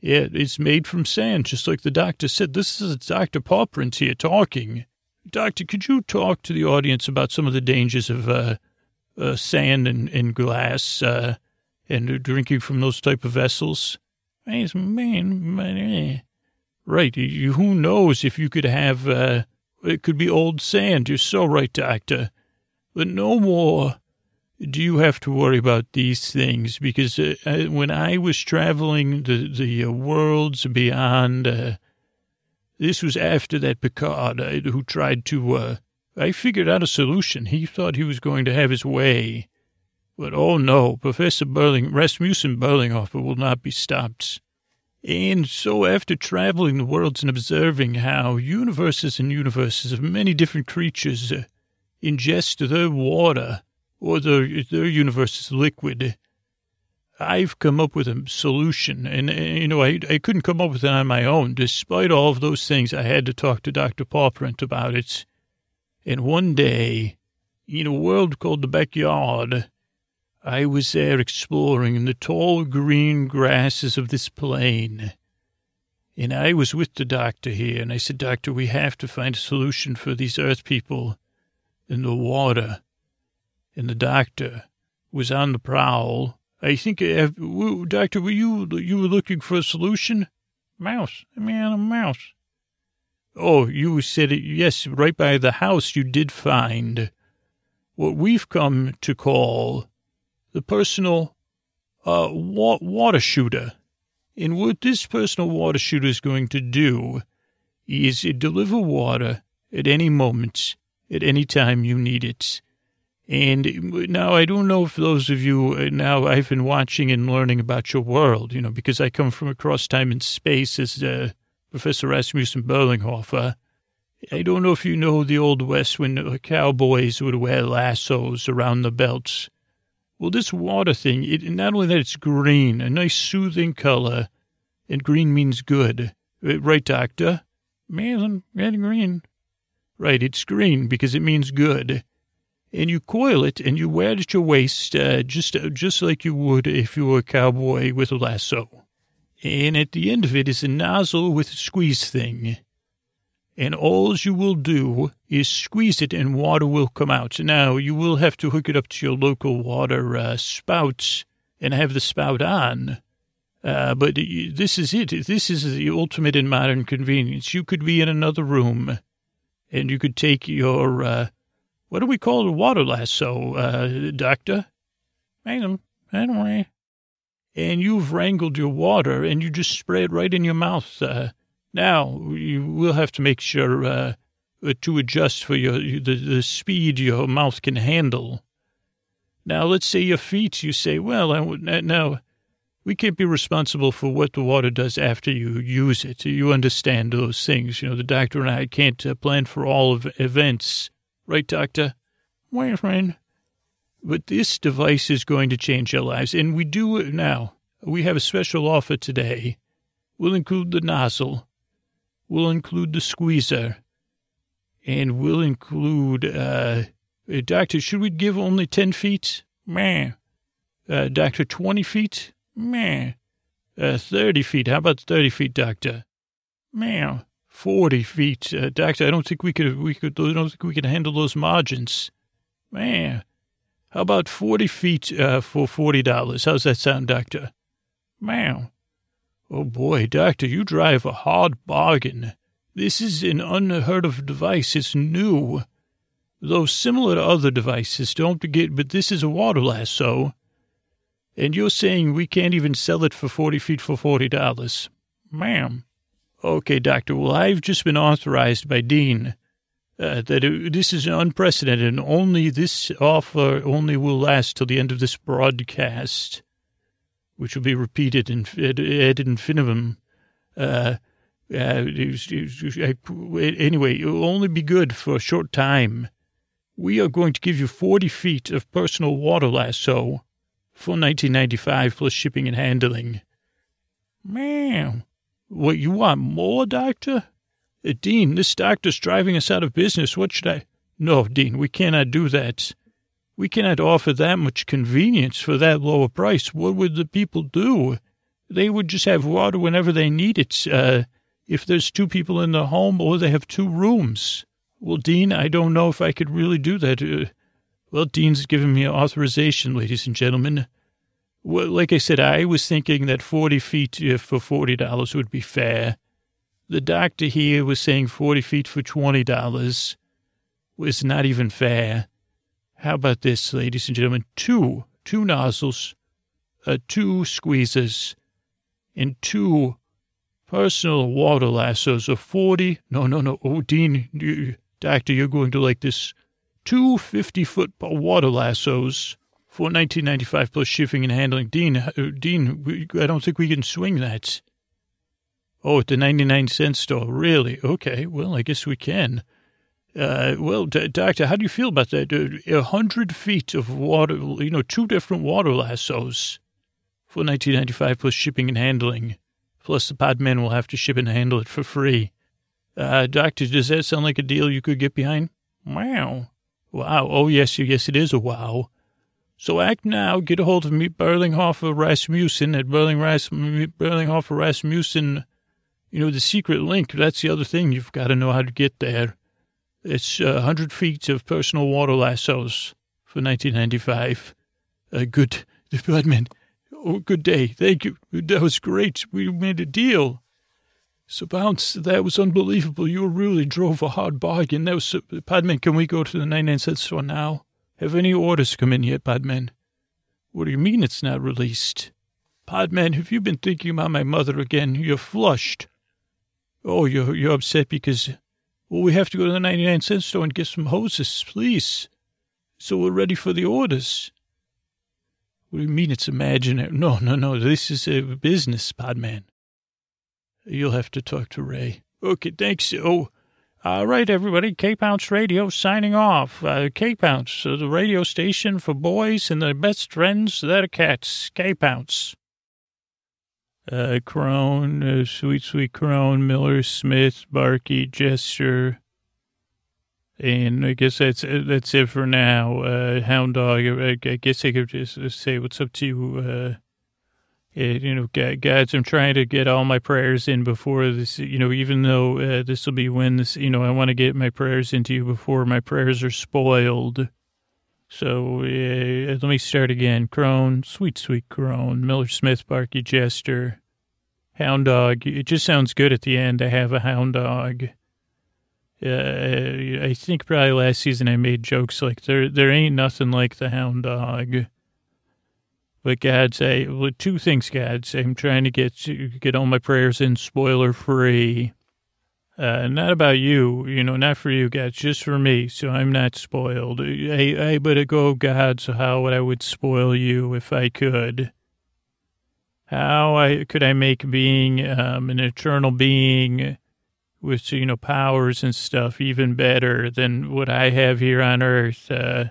Speaker 1: Yeah, it's made from sand, just like the doctor said. This is Dr. Pawprint here talking. Doctor, could you talk to the audience about some of the dangers of uh, uh, sand and, and glass uh, and drinking from those type of vessels? Yes, man. Eh. Right. Who knows if you could have, uh, It could be old sand. You're so right, doctor. But no more do you have to worry about these things because uh, I, when I was traveling the, the uh, worlds beyond, uh, this was after that Picard uh, who tried to, uh, I figured out a solution. He thought he was going to have his way. But oh no, Professor Burling, Rasmussen Berlinghofer will not be stopped. And so after traveling the worlds and observing how universes and universes of many different creatures uh, ingest their water, or their, their universe is liquid, I've come up with a solution. And, you know, I, I couldn't come up with it on my own. Despite all of those things, I had to talk to Dr. Pawprint about it. And one day, in a world called the backyard, I was there exploring in the tall green grasses of this plain. And I was with the doctor here, and I said, Doctor, we have to find a solution for these earth people in the water. And the doctor was on the prowl. I think, Doctor, were you, you were looking for a solution? Mouse. I mean, a mouse. Oh, you said it. Yes, right by the house you did find what we've come to call the personal uh, wa- water shooter. And what this personal water shooter is going to do is deliver water at any moment, at any time you need it. And now I don't know if those of you uh, now I've been watching and learning about your world, you know, because I come from across time and space as uh, Professor Rasmussen Berlinghofer. I don't know if you know the Old West when cowboys would wear lassos around the belts. Well, this water thing, it, not only that it's green, a nice soothing color, and green means good. Uh, right, doctor? Man, red green. Right, it's green because it means good. And you coil it and you wear it at your waist, uh, just, uh, just like you would if you were a cowboy with a lasso. And at the end of it is a nozzle with a squeeze thing and all you will do is squeeze it and water will come out. Now, you will have to hook it up to your local water uh, spouts and have the spout on. Uh, but this is it. This is the ultimate in modern convenience. You could be in another room and you could take your, uh, what do we call it? Water lasso, uh, doctor? Madam, anyway. And you've wrangled your water and you just spray it right in your mouth. Uh, now, you will have to make sure uh, to adjust for your the, the speed your mouth can handle. Now, let's say your feet, you say, well, I, now, we can't be responsible for what the water does after you use it. You understand those things. You know, the doctor and I can't uh, plan for all of events. Right, doctor? My friend. But this device is going to change our lives, and we do it now. We have a special offer today. We'll include the nozzle We'll include the squeezer. And we'll include, uh, doctor, should we give only 10 feet? Meh. Uh, doctor, 20 feet? Meh. Uh, 30 feet. How about 30 feet, doctor? Meh. 40 feet. Uh, doctor, I don't think we could, we could, I don't think we can handle those margins. Meh. How about 40 feet, uh, for $40? How's that sound, doctor? Meh. Oh boy, doctor, you drive a hard bargain. This is an unheard of device. It's new. Though similar to other devices, don't forget, but this is a water lasso. And you're saying we can't even sell it for 40 feet for $40. Ma'am. Okay, doctor. Well, I've just been authorized by Dean uh, that it, this is unprecedented and only this offer only will last till the end of this broadcast which will be repeated ad infinitum. Uh, uh, anyway, it will only be good for a short time. We are going to give you 40 feet of personal water lasso for 1995 plus shipping and handling. Man, what, you want more, doctor? Uh, Dean, this doctor's driving us out of business. What should I? No, Dean, we cannot do that. We cannot offer that much convenience for that lower price. What would the people do? They would just have water whenever they need it. Uh, if there's two people in the home or they have two rooms. Well, Dean, I don't know if I could really do that. Uh, well, Dean's given me authorization, ladies and gentlemen. Well, like I said, I was thinking that 40 feet uh, for $40 would be fair. The doctor here was saying 40 feet for $20 was not even fair. How about this, ladies and gentlemen? Two, two nozzles, uh, two squeezes, and two personal water lassos of 40. No, no, no. Oh, Dean, you, doctor, you're going to like this. Two 50 foot water lassos for 1995 plus shipping and handling. Dean, uh, Dean, we, I don't think we can swing that. Oh, at the 99 cent store. Really? Okay. Well, I guess we can. Uh, well, doctor, how do you feel about that? A hundred feet of water, you know, two different water lassos for 1995 plus shipping and handling. Plus the podman will have to ship and handle it for free. Uh, doctor, does that sound like a deal you could get behind? Wow. Wow. Oh, yes, yes, it is a wow. So act now. Get a hold of me, Berlinghofer Rasmussen at Berling Rasmussen. You know, the secret link. That's the other thing. You've got to know how to get there. It's uh, 100 feet of personal water lassos for 1995. Uh, good, Podman. Oh, good day. Thank you. That was great. We made a deal. So, Pounce, that was unbelievable. You really drove a hard bargain. That was, uh, Podman, can we go to the 99 cent store now? Have any orders come in yet, Podman? What do you mean it's not released? Podman, have you been thinking about my mother again? You're flushed. Oh, you're, you're upset because, well, we have to go to the 99 cent store and get some hoses, please. So we're ready for the orders. What do you mean it's imaginary? No, no, no. This is a business, Podman. You'll have to talk to Ray. Okay, thanks. Oh, all right, everybody. Cape Ounce Radio signing off. Uh, Cape uh, the radio station for boys and their best friends that are cats. Cape Ounce. Uh, Crone, uh, Sweet Sweet Crone, Miller, Smith, Barky, Jester. And I guess that's that's it for now. Uh, Hound Dog, I, I guess I could just say what's up to you. Uh, you know, guys, I'm trying to get all my prayers in before this, you know, even though uh, this will be when this, you know, I want to get my prayers into you before my prayers are spoiled. So uh, let me start again. Crone, sweet, sweet Crone, Miller Smith, Barky Jester, Hound Dog. It just sounds good at the end. I have a Hound Dog. Uh, I think probably last season I made jokes like there there ain't nothing like the Hound Dog. But God say, well, two things, God say, I'm trying to get get all my prayers in spoiler free. Uh, not about you, you know, not for you, God, just for me, so I'm not spoiled. I, I but go, God, so how would I would spoil you if I could? How I could I make being um, an eternal being with you know powers and stuff even better than what I have here on Earth? Uh,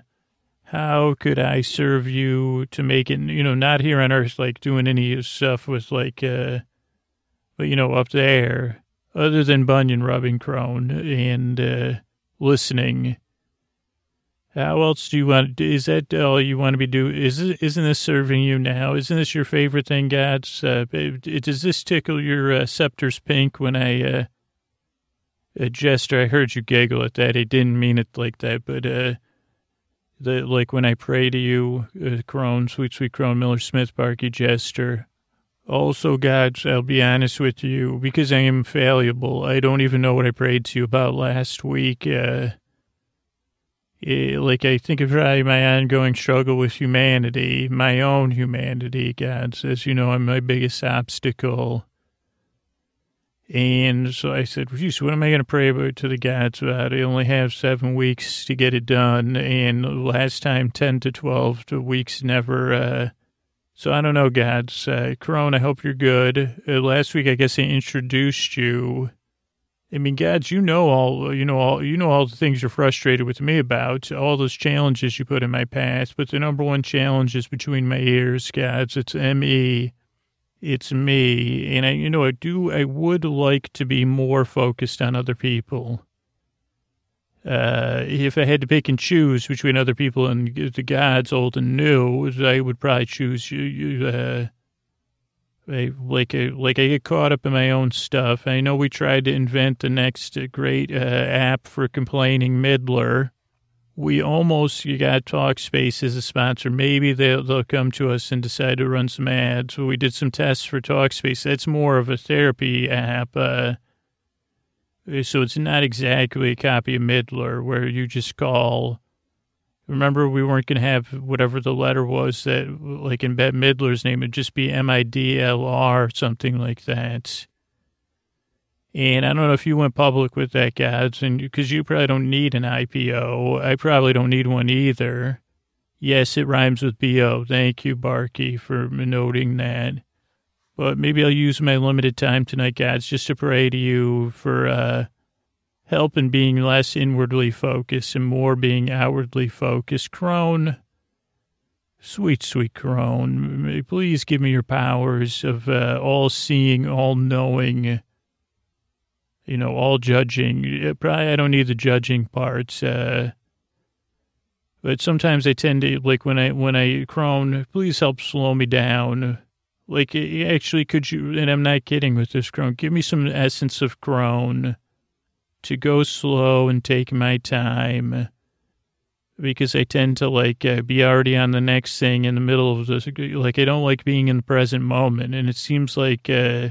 Speaker 1: how could I serve you to make it, you know, not here on earth, like doing any stuff with like, uh, but you know, up there, other than Bunyan rubbing crone and, uh, listening. How else do you want, is that all you want to be doing? Is isn't this serving you now? Isn't this your favorite thing, Gads? Uh, does this tickle your uh, scepter's pink when I, uh, uh, Jester, I heard you giggle at that. I didn't mean it like that, but, uh, the, like when I pray to you, uh, Crone, sweet, sweet Crone, Miller Smith, Barky Jester. Also, God, I'll be honest with you, because I am fallible. I don't even know what I prayed to you about last week. Uh, it, like, I think of my ongoing struggle with humanity, my own humanity, God. As you know, I'm my biggest obstacle. And so I said, geez, what am I going to pray about to the gods about? I only have seven weeks to get it done. And last time, 10 to 12 to weeks never. Uh, so I don't know, Gads. Uh, Corona, I hope you're good. Uh, last week, I guess I introduced you. I mean, Gads, you know all, you know all, you know all the things you're frustrated with me about, all those challenges you put in my path. But the number one challenge is between my ears, Gads. It's ME it's me. And I, you know, I do, I would like to be more focused on other people. Uh, if I had to pick and choose between other people and the gods, old and new, I would probably choose you. Uh, I, like I, like I get caught up in my own stuff. I know we tried to invent the next great uh, app for complaining Midler we almost you got Talkspace as a sponsor. Maybe they'll they'll come to us and decide to run some ads. We did some tests for Talkspace. That's more of a therapy app. Uh, Uh, So it's not exactly a copy of Midler where you just call. Remember, we weren't going to have whatever the letter was that, like in Bette Midler's name, it'd just be M I D L R, something like that. And I don't know if you went public with that, guys, and because you probably don't need an IPO. I probably don't need one either. Yes, it rhymes with BO. Thank you, Barky, for noting that. But maybe I'll use my limited time tonight, guys, just to pray to you for uh, help in being less inwardly focused and more being outwardly focused. Crone, sweet, sweet Crone, please give me your powers of uh, all seeing, all knowing, you know, all judging. Uh, Probably I don't need the judging parts. Uh, but sometimes I tend to like when I when I crone. Please help slow me down. Like actually, could you? And I'm not kidding with this crone. Give me some essence of crone to go slow and take my time because I tend to like uh, be already on the next thing in the middle of this. Like I don't like being in the present moment, and it seems like. Uh,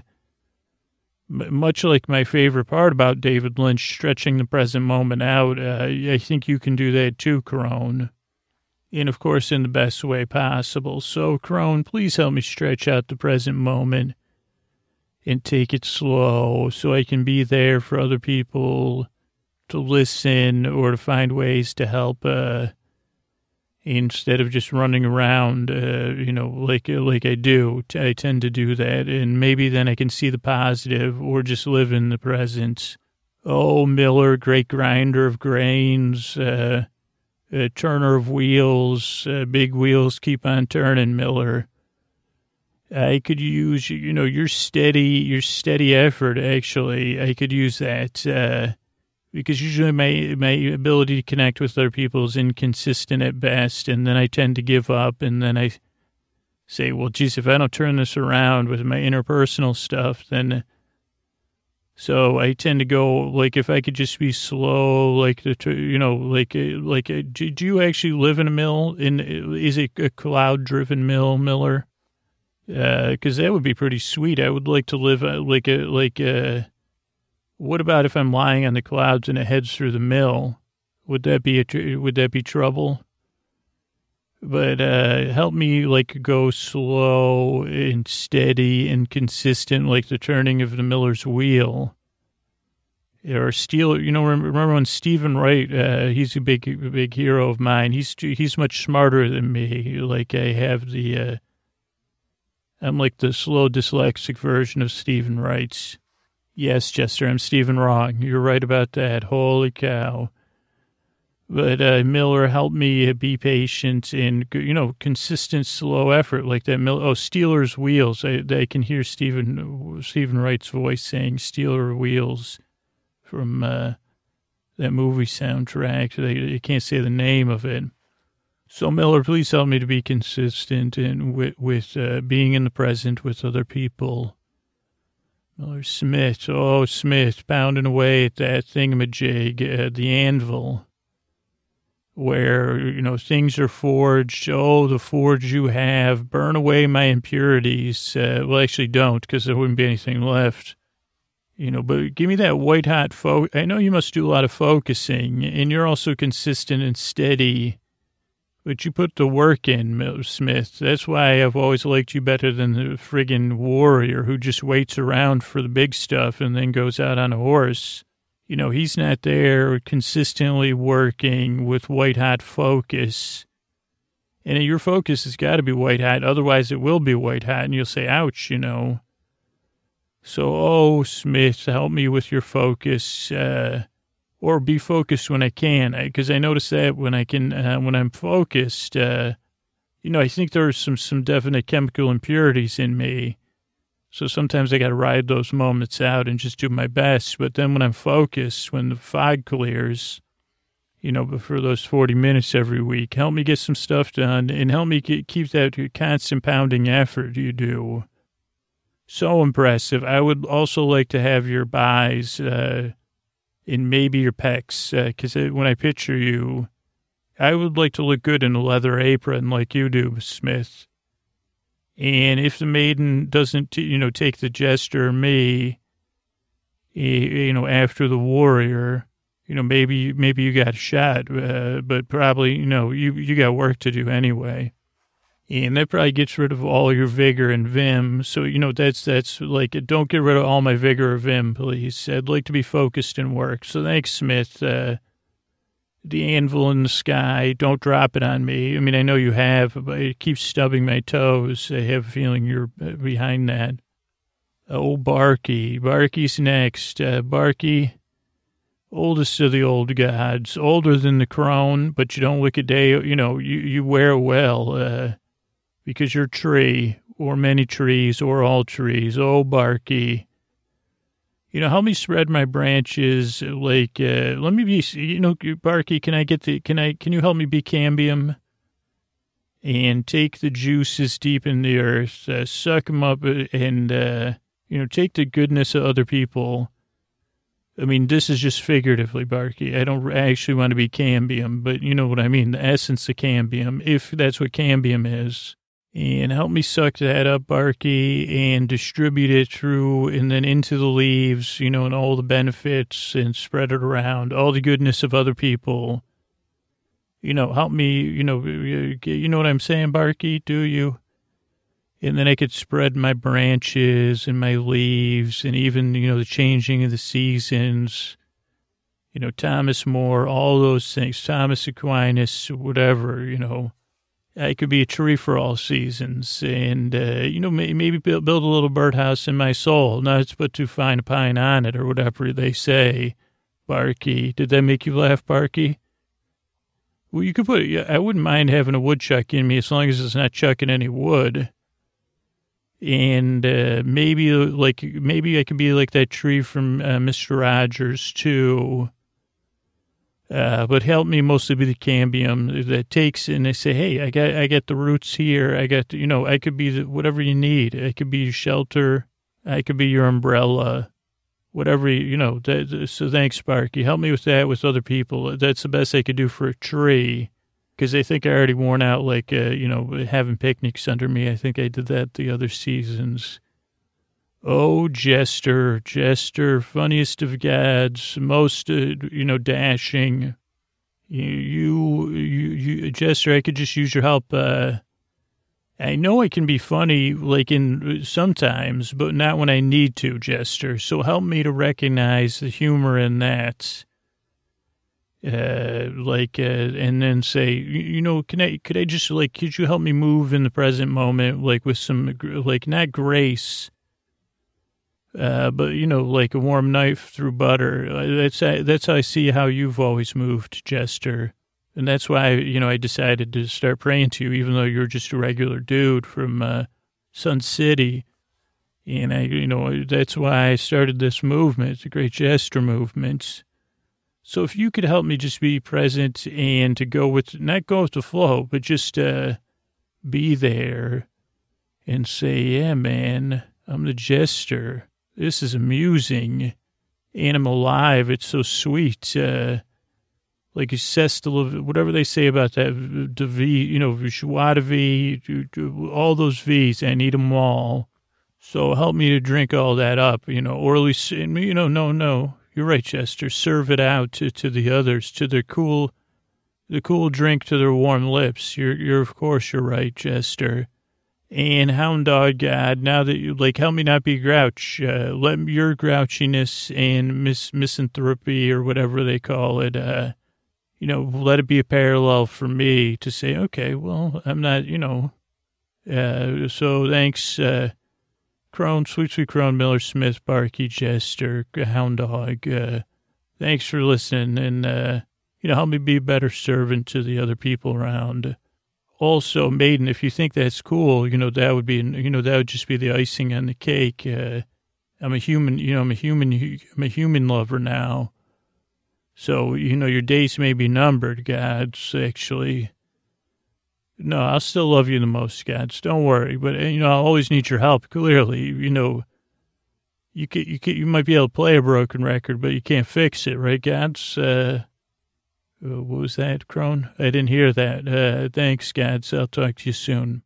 Speaker 1: much like my favorite part about David Lynch stretching the present moment out, uh, I think you can do that too, Crone. And of course, in the best way possible. So, Crone, please help me stretch out the present moment and take it slow so I can be there for other people to listen or to find ways to help, uh, instead of just running around, uh, you know, like like I do. I tend to do that, and maybe then I can see the positive or just live in the present. Oh, Miller, great grinder of grains, uh, uh, turner of wheels, uh, big wheels keep on turning, Miller. I could use, you know, your steady, your steady effort. Actually, I could use that. Uh, because usually my my ability to connect with other people is inconsistent at best, and then I tend to give up, and then I say, well, geez, if I don't turn this around with my interpersonal stuff, then so I tend to go like if I could just be slow, like the you know, like uh, like uh, do, do you actually live in a mill? In uh, is it a cloud driven mill, Miller? Because that would be pretty sweet. I would like to live like a like a what about if I'm lying on the clouds and it heads through the mill? Would that be a, would that be trouble? But uh, help me like go slow and steady and consistent, like the turning of the miller's wheel. Or steel, you know. Remember when Steven Wright? Uh, he's a big, big hero of mine. He's he's much smarter than me. Like I have the, uh, I'm like the slow dyslexic version of Steven Wright's. Yes, Jester, I'm Stephen Wrong. You're right about that. Holy cow. But uh, Miller helped me be patient and, you know, consistent, slow effort like that. Oh, Stealers Wheels. I, I can hear Steven, Steven Wright's voice saying Steeler wheels from uh, that movie soundtrack. I, I can't say the name of it. So, Miller, please help me to be consistent and with, with uh, being in the present with other people. Miller Smith, oh, Smith, pounding away at that thingamajig, uh, the anvil, where, you know, things are forged. Oh, the forge you have, burn away my impurities. Uh, well, actually, don't, because there wouldn't be anything left. You know, but give me that white hot fo I know you must do a lot of focusing, and you're also consistent and steady but you put the work in, Smith. That's why I've always liked you better than the friggin' warrior who just waits around for the big stuff and then goes out on a horse. You know, he's not there consistently working with white hot focus. And your focus has got to be white hot. Otherwise, it will be white hot and you'll say, ouch, you know. So, oh, Smith, help me with your focus. Uh, or be focused when I can, because I, I, notice that when I can, uh, when I'm focused, uh, you know, I think there's some some definite chemical impurities in me, so sometimes I got to ride those moments out and just do my best. But then when I'm focused, when the fog clears, you know, for those 40 minutes every week, help me get some stuff done and help me get, keep that constant pounding effort you do. So impressive. I would also like to have your buys. Uh, in maybe your pecs, because uh, when I picture you, I would like to look good in a leather apron like you do, Smith. And if the maiden doesn't, you know, take the jester me, you know, after the warrior, you know, maybe, maybe you got shot, uh, but probably, you know, you, you got work to do anyway. And that probably gets rid of all your vigor and vim. So, you know, that's, that's like, don't get rid of all my vigor or vim, please. I'd like to be focused in work. So thanks, Smith. Uh, the anvil in the sky. Don't drop it on me. I mean, I know you have, but it keeps stubbing my toes. I have a feeling you're uh, behind that. Oh, Barky. Barky's next. Uh, Barky, oldest of the old gods, older than the crown, but you don't look a day, you know, you, you wear well, uh, because you're tree, or many trees, or all trees. Oh, Barky you know, help me spread my branches. Like, uh, let me be, you know, Barky, can I get the, can I, can you help me be cambium? And take the juices deep in the earth, uh, suck them up, uh, and, uh, you know, take the goodness of other people. I mean, this is just figuratively, Barky. I don't actually want to be cambium, but you know what I mean, the essence of cambium, if that's what cambium is and help me suck that up, Barky, and distribute it through and then into the leaves, you know, and all the benefits and spread it around, all the goodness of other people. You know, help me, you know, you know what I'm saying, Barky, do you? And then I could spread my branches and my leaves and even, you know, the changing of the seasons. You know, Thomas More, all those things, Thomas Aquinas, whatever, you know I could be a tree for all seasons, and uh, you know maybe build, build a little birdhouse in my soul. Not to put too fine a pine on it, or whatever they say. Barky, did that make you laugh, Barky? Well, you could put. I wouldn't mind having a woodchuck in me as long as it's not chucking any wood. And uh, maybe like maybe I could be like that tree from uh, Mister Rogers too uh, but help me mostly be the cambium that takes and they say, Hey, I got, I got the roots here. I got, you know, I could be the, whatever you need. I could be your shelter. I could be your umbrella, whatever, you know, that, so thanks, Sparky. Help me with that with other people. That's the best I could do for a tree because they think I already worn out, like, uh, you know, having picnics under me. I think I did that the other seasons. Oh, Jester, Jester, funniest of gods, most, uh, you know, dashing. You, you, you, you, Jester, I could just use your help. Uh, I know I can be funny, like in sometimes, but not when I need to, Jester. So help me to recognize the humor in that. Uh, like, uh, and then say, you know, can I, could I just like, could you help me move in the present moment, like with some, like, not grace, uh, but you know, like a warm knife through butter. Uh, that's that's how I see how you've always moved, Jester, and that's why you know I decided to start praying to you, even though you're just a regular dude from uh, Sun City. And I, you know, that's why I started this movement. the great Jester movement. So if you could help me just be present and to go with, not go with the flow, but just uh, be there and say, yeah, man, I'm the jester. This is amusing. Animal alive. It's so sweet. Uh, like Sestel, whatever they say about that, the V, you know, Joie V, all those V's, I need them all. So help me to drink all that up, you know, or at least, you know, no, no, you're right, Jester. Serve it out to, to the others, to their cool, the cool drink to their warm lips. You're, you're, of course, you're right, Jester and hound dog god now that you like help me not be grouch uh, let your grouchiness and mis- misanthropy or whatever they call it uh, you know let it be a parallel for me to say okay well i'm not you know uh, so thanks uh crone sweet sweet crone miller smith barky jester hound dog uh, thanks for listening and uh, you know help me be a better servant to the other people around also, Maiden, if you think that's cool, you know, that would be, you know, that would just be the icing on the cake. Uh, I'm a human, you know, I'm a human, I'm a human lover now. So, you know, your days may be numbered, gods, actually. No, I'll still love you the most, gods. Don't worry. But, you know, I'll always need your help, clearly. You know, you can, you can, you might be able to play a broken record, but you can't fix it, right, gods? Uh, uh, what was that, Crone? I didn't hear that. Uh, thanks, Gads. I'll talk to you soon.